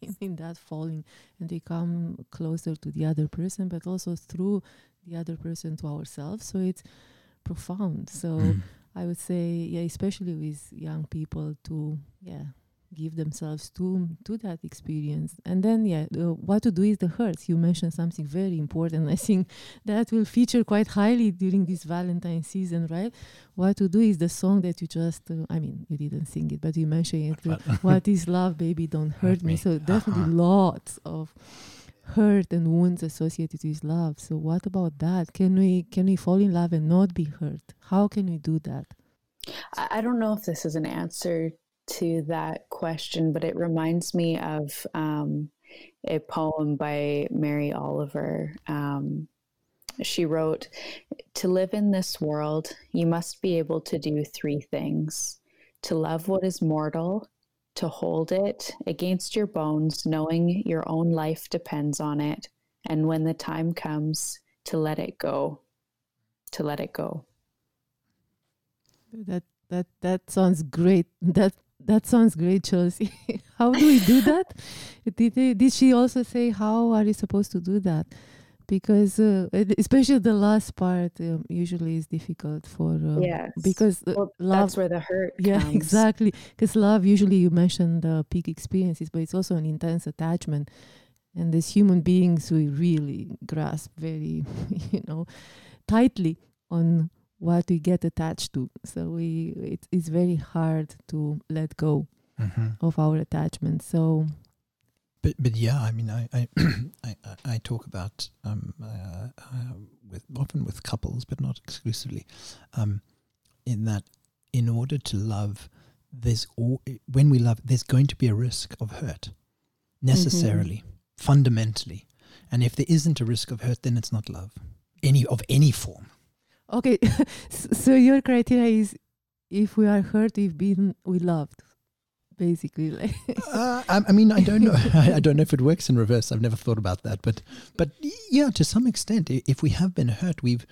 in, in that falling and we come closer to the other person but also through the other person to ourselves so it's profound so Mm. I would say, yeah, especially with young people, to yeah, give themselves to to that experience, and then yeah, the, what to do is the hurts. You mentioned something very important. I think that will feature quite highly during this Valentine season, right? What to do is the song that you just. Uh, I mean, you didn't sing it, but you mentioned it. what is love, baby? Don't hurt me. me. So definitely Uh-huh. lots of hurt and wounds associated with love. So what about that? Can we can we fall in love and not be hurt? How can we do that? I don't know if this is an answer to that question, but it reminds me of um, a poem by Mary Oliver. Um, she wrote, To live in this world, you must be able to do three things to love what is mortal, to hold it against your bones, knowing your own life depends on it, and when the time comes, to let it go. To let it go. That that that sounds great. That that sounds great, Chelsea. how do we do that? Did they, did she also say how are you supposed to do that? Because uh, especially the last part um, usually is difficult for um, Yes. because uh, Well, love that's where the hurt yeah comes. exactly because love usually you mentioned the peak experiences but it's also an intense attachment and as human beings we really grasp very you know tightly on what we get attached to so we it, it's very hard to let go Mhm. of our attachment so But but yeah, I mean, I I I, I- talk about um uh, uh, with often with couples, but not exclusively, um, in that in order to love, there's all when we love, there's going to be a risk of hurt, necessarily, fundamentally, and if there isn't a risk of hurt, then it's not love, any of any form. okay so your criteria is if we are hurt we've been we loved basically like uh, I, I mean, I don't know. I, don't know if it works in reverse. I've never thought about that, but but yeah, to some extent, if we have been hurt, we've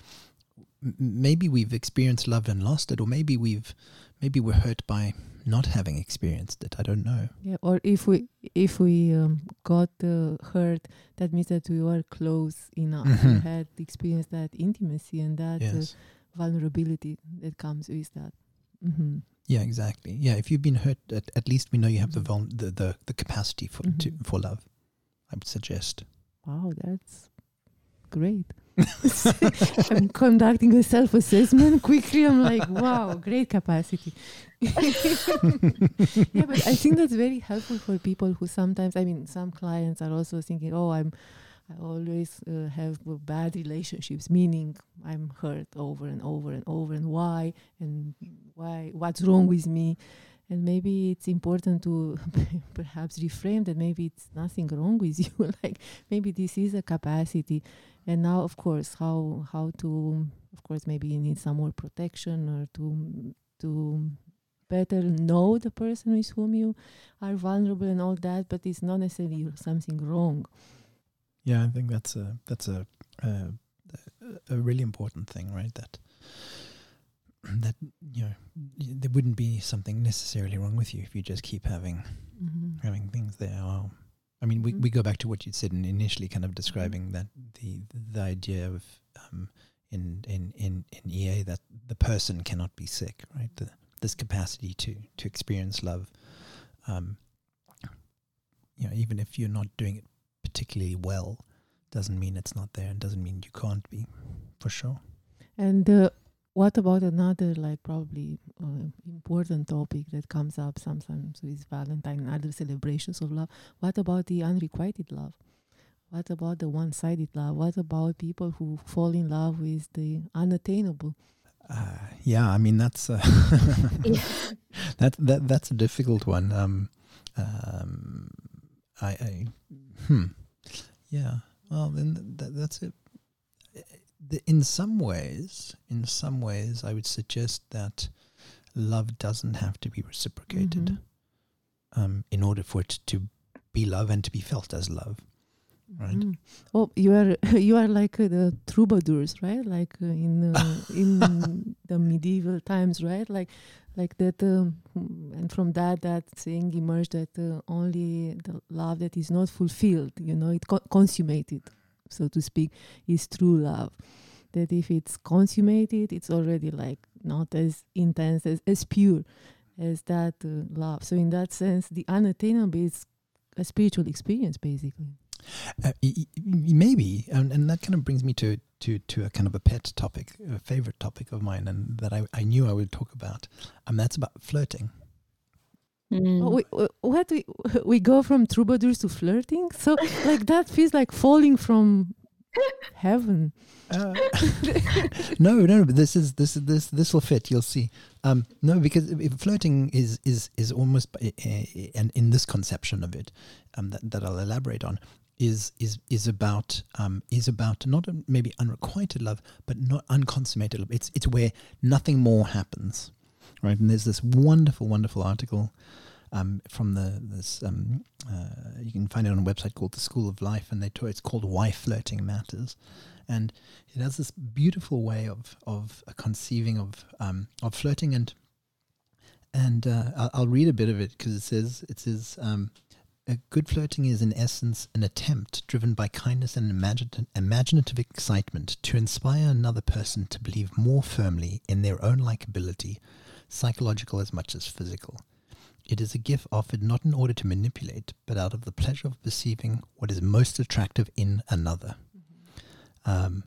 maybe we've experienced love and lost it, or maybe we've maybe we're hurt by not having experienced it. I don't know. Yeah, or if we if we um, got uh, hurt, that means that we were close enough. We Mhm. had experienced that intimacy and that uh, vulnerability that comes with that. hmm Yeah, exactly. Yeah, if you've been hurt, at, at least we know you have the vul- the, the the capacity for to, Mhm. for love. I would suggest. Wow, that's great. I'm conducting a self assessment quickly. I'm like, wow, great capacity. yeah, but I think that's very helpful for people who sometimes, I mean, some clients are also thinking, oh, I'm, I always uh, have bad relationships, meaning I'm hurt over and over and over, and why, and why, what's wrong with me. And maybe it's important to perhaps reframe that maybe it's nothing wrong with you. like maybe this is a capacity. And now, of course, how how to, of course, maybe you need some more protection or to to better know the person with whom you are vulnerable and all that. But it's not necessarily something wrong. Yeah, I think that's a that's a a, a really important thing, right? That that you know y- there wouldn't be something necessarily wrong with you if you just keep having Mhm. having things there. I mean, we, Mhm. we go back to what you said in initially, kind of describing that the the idea of um, in, in in in EA that the person cannot be sick, right? The, this capacity to to experience love, um, you know, even if you're not doing it particularly well, doesn't mean it's not there, and doesn't mean you can't be, for sure. And uh, what about another, like probably uh, important topic that comes up sometimes with Valentine and other celebrations of love? What about the unrequited love? What about the one-sided love? What about people who fall in love with the unattainable? Uh, yeah, I mean that's uh, that that that's a difficult one. Um, um, I, I hmm, yeah. Well, then th- that's it. The- In some ways, in some ways, I would suggest that love doesn't have to be reciprocated Mhm. um, in order for it to be love and to be felt as love. Right. Mm. Oh, you are you are like uh, the troubadours, right? Like uh, in uh, in the medieval times, right? Like like that, um, and from that that thing emerged that uh, only the love that is not fulfilled, you know, it co- consummated, so to speak, is true love. That if it's consummated, it's already like not as intense as as pure as that uh, love. So in that sense, the unattainable is a spiritual experience, basically. Uh, y- y- y- maybe, and, and that kind of brings me to, to, to a kind of a pet topic, a favorite topic of mine, and that I, I knew I would talk about, and that's about flirting. Mm. Oh, we, we- what we we go from troubadours to flirting, so like that feels like falling from heaven. Uh, no, no, but this is this this this will fit. You'll see. Um, no, because if flirting is is is almost, uh, and in this conception of it, um, that, that I'll elaborate on, is is is about um is about not maybe unrequited love, but not unconsummated love. It's it's where nothing more happens, right? And there's this wonderful, wonderful article. Um, from the this um, uh, you can find it on a website called the School of Life, and they talk, it's called Why Flirting Matters, and it has this beautiful way of of conceiving of um, of flirting and and uh, I'll, I'll read a bit of it because it says it says a good flirting is in essence an attempt driven by kindness and imaginative excitement to inspire another person to believe more firmly in their own likability, psychological as much as physical. It is a gift offered not in order to manipulate, but out of the pleasure of perceiving what is most attractive in another. Um,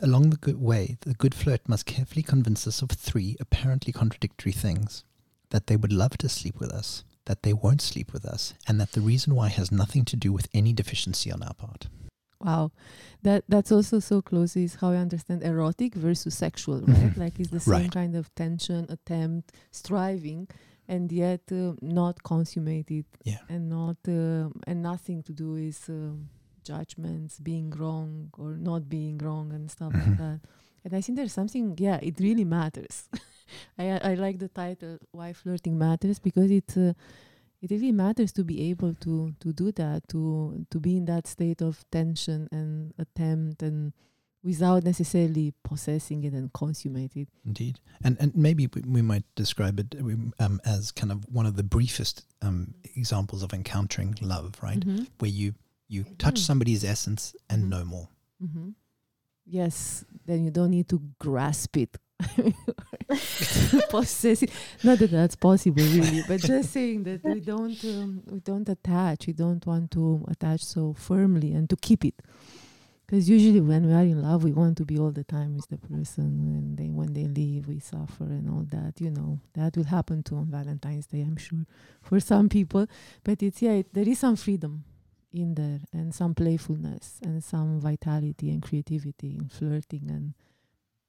along the good way, the good flirt must carefully convince us of three apparently contradictory things that they would love to sleep with us, that they won't sleep with us, and that the reason why has nothing to do with any deficiency on our part. Wow, that that's also so close is how I understand erotic versus sexual, right? Mhm. Like it's the same Right. kind of tension, attempt, striving, and yet uh, not consummated, Yeah. and not um and nothing to do with um, judgments, being wrong or not being wrong, and stuff Mhm. like that. And I think there's something, yeah, it really matters. I I like the title "Why Flirting Matters" because it uh, it really matters to be able to to do that, to to be in that state of tension and attempt, and without necessarily possessing it and consummate it. Indeed, and and maybe we, we might describe it um, as kind of one of the briefest um, examples of encountering love, right? Mhm. Where you you touch Mhm. somebody's essence and Mhm. no more. Mm-hmm. Yes, then you don't need to grasp it. Not that that's possible, really, but just saying that we don't um, we don't attach. We don't want to attach so firmly and to keep it. Because usually when we are in love, we want to be all the time with the person, and they when they leave, we suffer and all that. You know that will happen too on Valentine's Day, I'm sure, for some people. But it's yeah, it, there is some freedom in there, and some playfulness, and some vitality and creativity in flirting and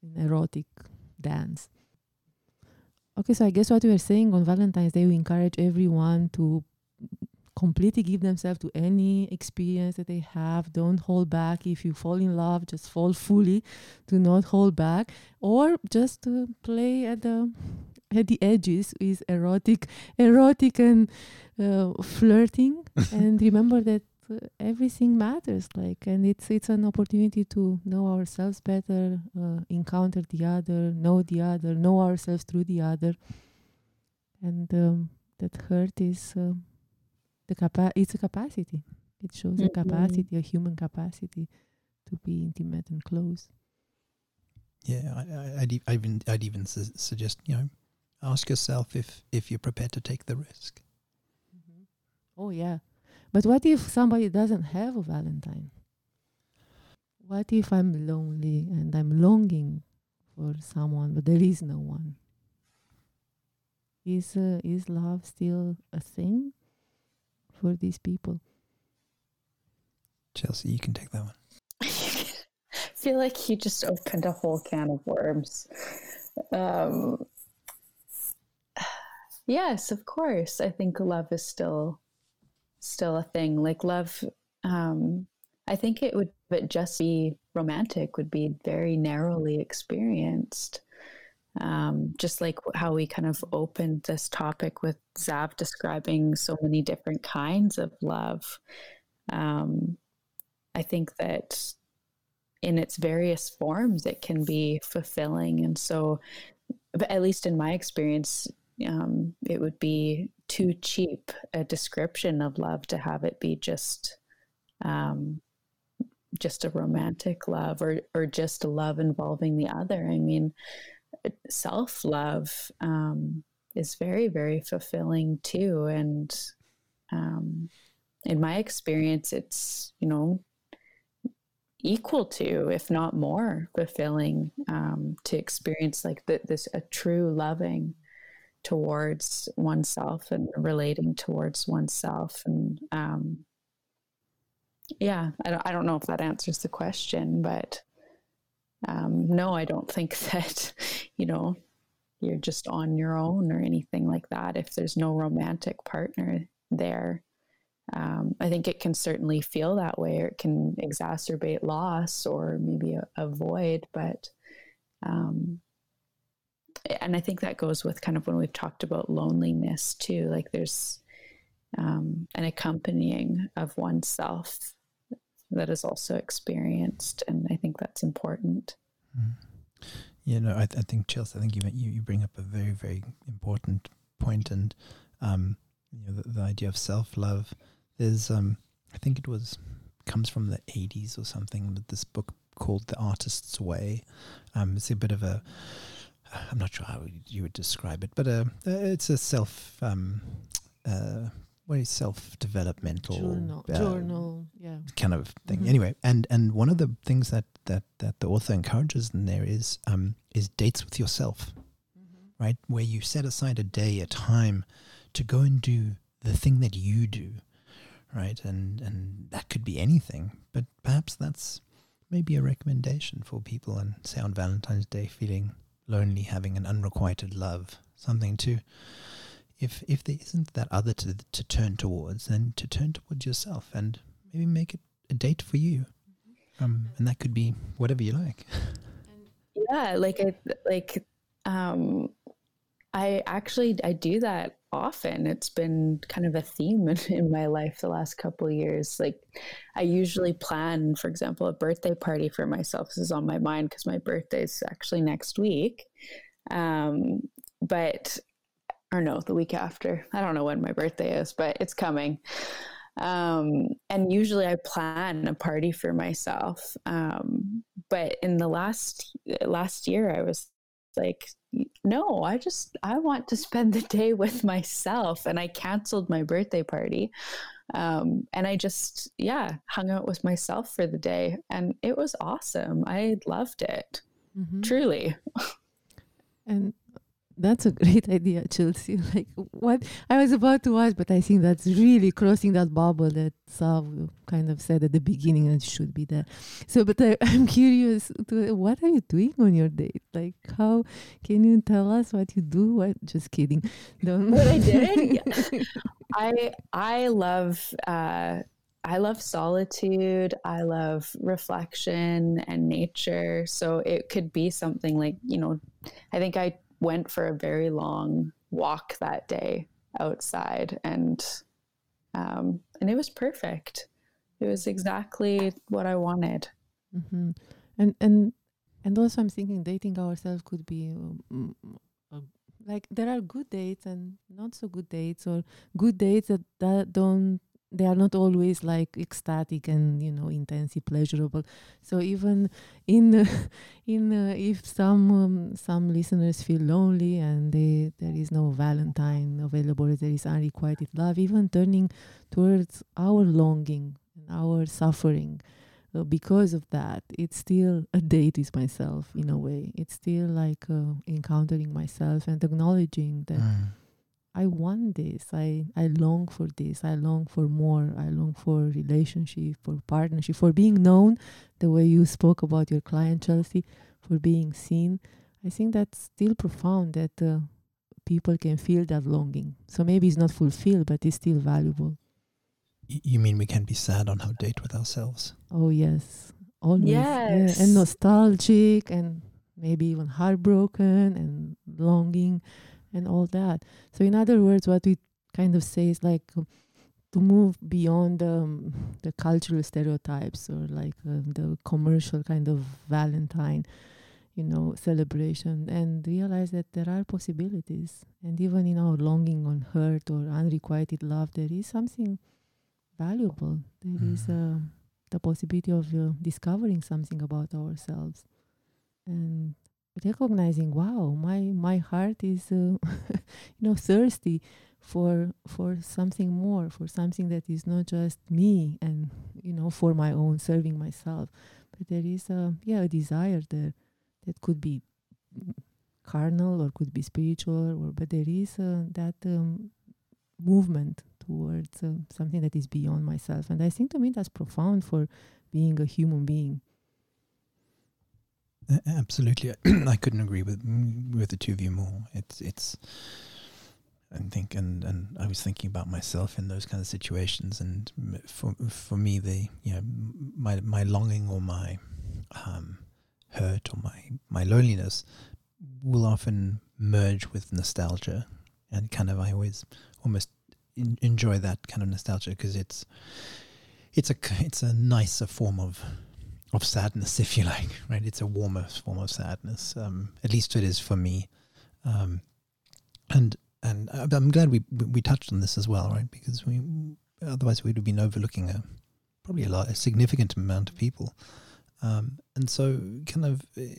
in erotic dance. Okay, so I guess what we are saying on Valentine's Day, we encourage everyone to completely give themselves to any experience that they have. Don't hold back. If you fall in love, just fall fully. Do not hold back, or just to play at the at the edges with erotic, erotic and uh, flirting. and remember that everything matters like and it's it's an opportunity to know ourselves better uh, encounter the other know the other know ourselves through the other. And um, that hurt is uh, the capa- it's a capacity. It shows a Mhm. capacity a human capacity to be intimate and close. Yeah, I, I, I'd, even I'd even su- suggest you know ask yourself if if you're prepared to take the risk. oh yeah but what if somebody doesn't have a valentine what if i'm lonely and i'm longing for someone but there is no one is uh, is love still a thing for these people Chelsea, you can take that one. I feel like you just opened a whole can of worms. Um, yes, of course. I think love is still still a thing. Like love, um, I think it would but just be romantic would be very narrowly experienced. Um, just like how we kind of opened this topic with Zav describing so many different kinds of love. Um, I think that in its various forms, it can be fulfilling. And so, at least in my experience, um, it would be too cheap a description of love to have it be just um, just a romantic love or or just a love involving the other. I mean, self love um, is very very fulfilling too, and um, in my experience, it's you know equal to, if not more, fulfilling um, to experience like the, this a true loving towards oneself and relating towards oneself and um, yeah I don't, I don't know if that answers the question but um, no i don't think that you know you're just on your own or anything like that if there's no romantic partner there um, I think it can certainly feel that way, or it can exacerbate loss or maybe a, a void. But, um, and I think that goes with kind of when we've talked about loneliness too. Like there's um, an accompanying of oneself that is also experienced, and I think that's important. Mm. Yeah, no, I, I think Chelsea. I think you you you bring up a very very important point, and um, you know the, the idea of self love. There's um, I think it was comes from the 80s or something. This book called The Artist's Way. Um, it's a bit of a I'm not sure how you would describe it, but uh, it's a self um, uh, what is self developmental journal uh, journal yeah kind of thing. Mhm. Anyway, and and one of the things that that that the author encourages in there is um is dates with yourself, right? Where you set aside a day, a time to go and do the thing that you do, right? And and that could be anything, but perhaps that's maybe a recommendation for people and say on Valentine's Day feeling lonely, having an unrequited love, something to if if there isn't that other to to turn towards, then to turn towards yourself and maybe make it a date for you. Um, and that could be whatever you like. yeah like i like um i actually i do that often it's been kind of a theme in, in my life the last couple years like i usually plan for example a birthday party for myself this is on my mind because my birthday is actually next week um but or no the week after i don't know when my birthday is but it's coming um, and usually I plan a party for myself. Um, but in the last last year, I was like, no, I just I want to spend the day with myself, and I canceled my birthday party. Um, and I just yeah hung out with myself for the day, and it was awesome. I loved it Mhm. truly. And that's a great idea, Chelsea. Like what I was about to ask, but I think that's really crossing that bubble that Sav kind of said at the beginning and it should be there. So, but I, I'm curious, to, what are you doing on your date? Like, how can you tell us what you do? What? Just kidding. Don't. What I did? I I love uh, I love solitude. I love reflection and nature. So it could be something like you know, I think I went for a very long walk that day outside, and um, and it was perfect. it was exactly what I wanted. Mm-hmm. And and and also, I'm thinking dating ourselves could be uh, like there are good dates and not so good dates, or good dates that, that don't they are not always like ecstatic and you know intensely pleasurable so even in uh, in uh, if some um, some listeners feel lonely and they there is no valentine available there is unrequited love even turning towards our longing and our suffering uh, because of that it's still a date with myself in a way it's still like uh, encountering myself and acknowledging that Mm. I want this. I, I long for this. I long for more. I long for relationship, for partnership, for being known the way you spoke about your client, Chelsea, for being seen. I think that's still profound that uh, people can feel that longing. So maybe it's not fulfilled, but it's still valuable. Y- You mean we can be sad on our date with ourselves? Oh, yes. Always. Yeah. Yes. And nostalgic and maybe even heartbroken and longing and all that. So, in other words, what we kind of say is like um, to move beyond um, the cultural stereotypes or like uh, the commercial kind of Valentine, you know, celebration and realize that there are possibilities. And even in our longing on hurt or unrequited love, there is something valuable. There is Mm. uh, the possibility of uh, discovering something about ourselves and recognizing wow my my heart is uh, you know thirsty for for something more for something that is not just me and you know for my own serving myself. But there is a yeah a desire there that could be carnal or could be spiritual or but there is uh, that um, movement towards uh, something that is beyond myself. And i think to me that's profound for being a human being Absolutely, I couldn't agree with with the two of you more. It's it's, and think and and I was thinking about myself in those kind of situations, and for for me, the you know my my longing or my um, hurt or my my loneliness will often merge with nostalgia, and kind of I always almost in, enjoy that kind of nostalgia because it's it's a it's a nicer form of of sadness, if you like, right? It's a warmer form of sadness. Um, at least it is for me. Um, and and I- I'm glad we we touched on this as well, right? Because we otherwise we'd have been overlooking a probably a lot a significant amount of people. Um, and so, kind of, eh,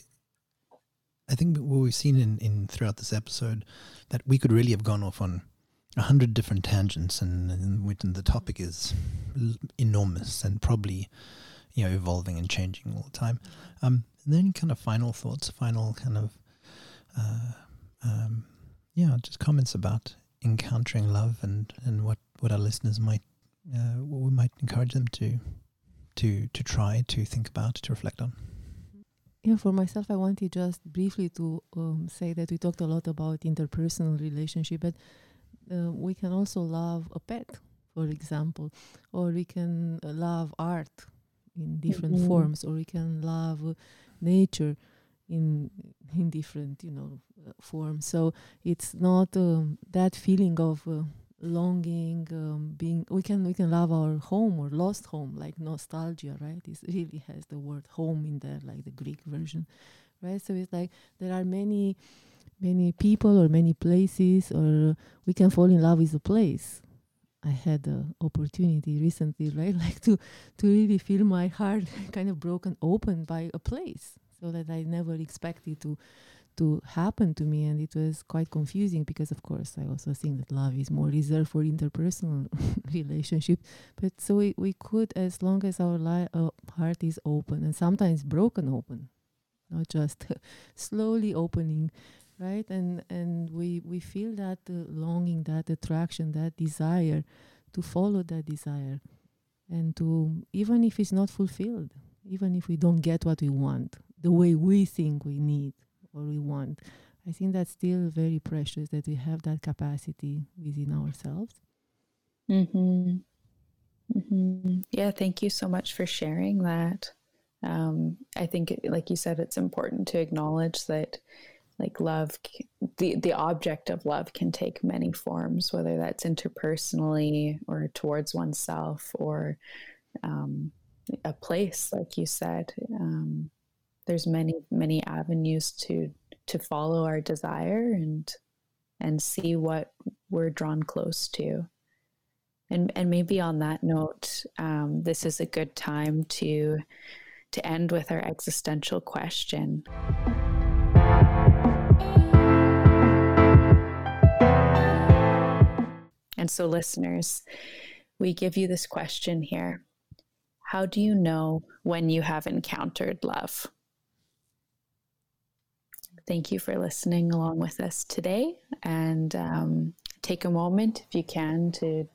I think what we've seen in, in throughout this episode that we could really have gone off on a hundred different tangents, and, and, the topic is enormous and probably you know evolving and changing all the time. Um, and then kind of final thoughts, final kind of uh, um, yeah, just comments about encountering love and, and what, what our listeners might uh, what we might encourage them to to to try to think about to reflect on. Yeah, for myself, I wanted just briefly to um, say that we talked a lot about interpersonal relationship, but uh, we can also love a pet, for example, or we can uh, love art in different Mhm. forms, or we can love nature in in different, you know, uh, forms. So it's not um, that feeling of uh, longing, um, being. We can we can love our home or lost home, like nostalgia, right? It really has the word home in there, like the Greek version, right? So it's like there are many many people or many places, or we can fall in love with a place. I had the opportunity recently, right, like to to really feel my heart kind of broken open by a place, so that I never expected to to happen to me, and it was quite confusing because, of course, I also think that love is more reserved for interpersonal relationship. But so we, we could, as long as our li- uh, heart is open, and sometimes broken open, not just slowly opening right and and we we feel that uh, longing that attraction that desire to follow that desire and to even if it's not fulfilled even if we don't get what we want the way we think we need or we want i think that's still very precious that we have that capacity within ourselves Mm-hmm. Mm-hmm. Yeah, thank you so much for sharing that. Um, I think, like you said, it's important to acknowledge that, like love, the the object of love can take many forms, whether that's interpersonally or towards oneself or um, a place, like you said. Um, there's many, many avenues to to follow our desire and and see what we're drawn close to. And and maybe on that note, um, this is a good time to to end with our existential question. And so, listeners, we give you this question here How do you know when you have encountered love? Thank you for listening along with us today. And um, take a moment, if you can, to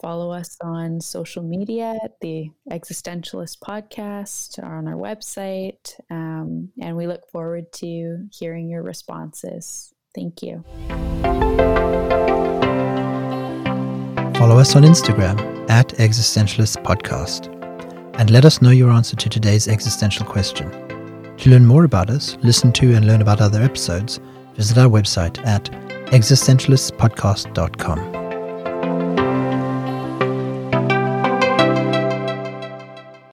follow us on social media at the Existentialist Podcast or on our website. Um, and we look forward to hearing your responses. Thank you. Follow us on Instagram at Existentialist Podcast and let us know your answer to today's existential question. To learn more about us, listen to and learn about other episodes, visit our website at existentialistpodcast.com.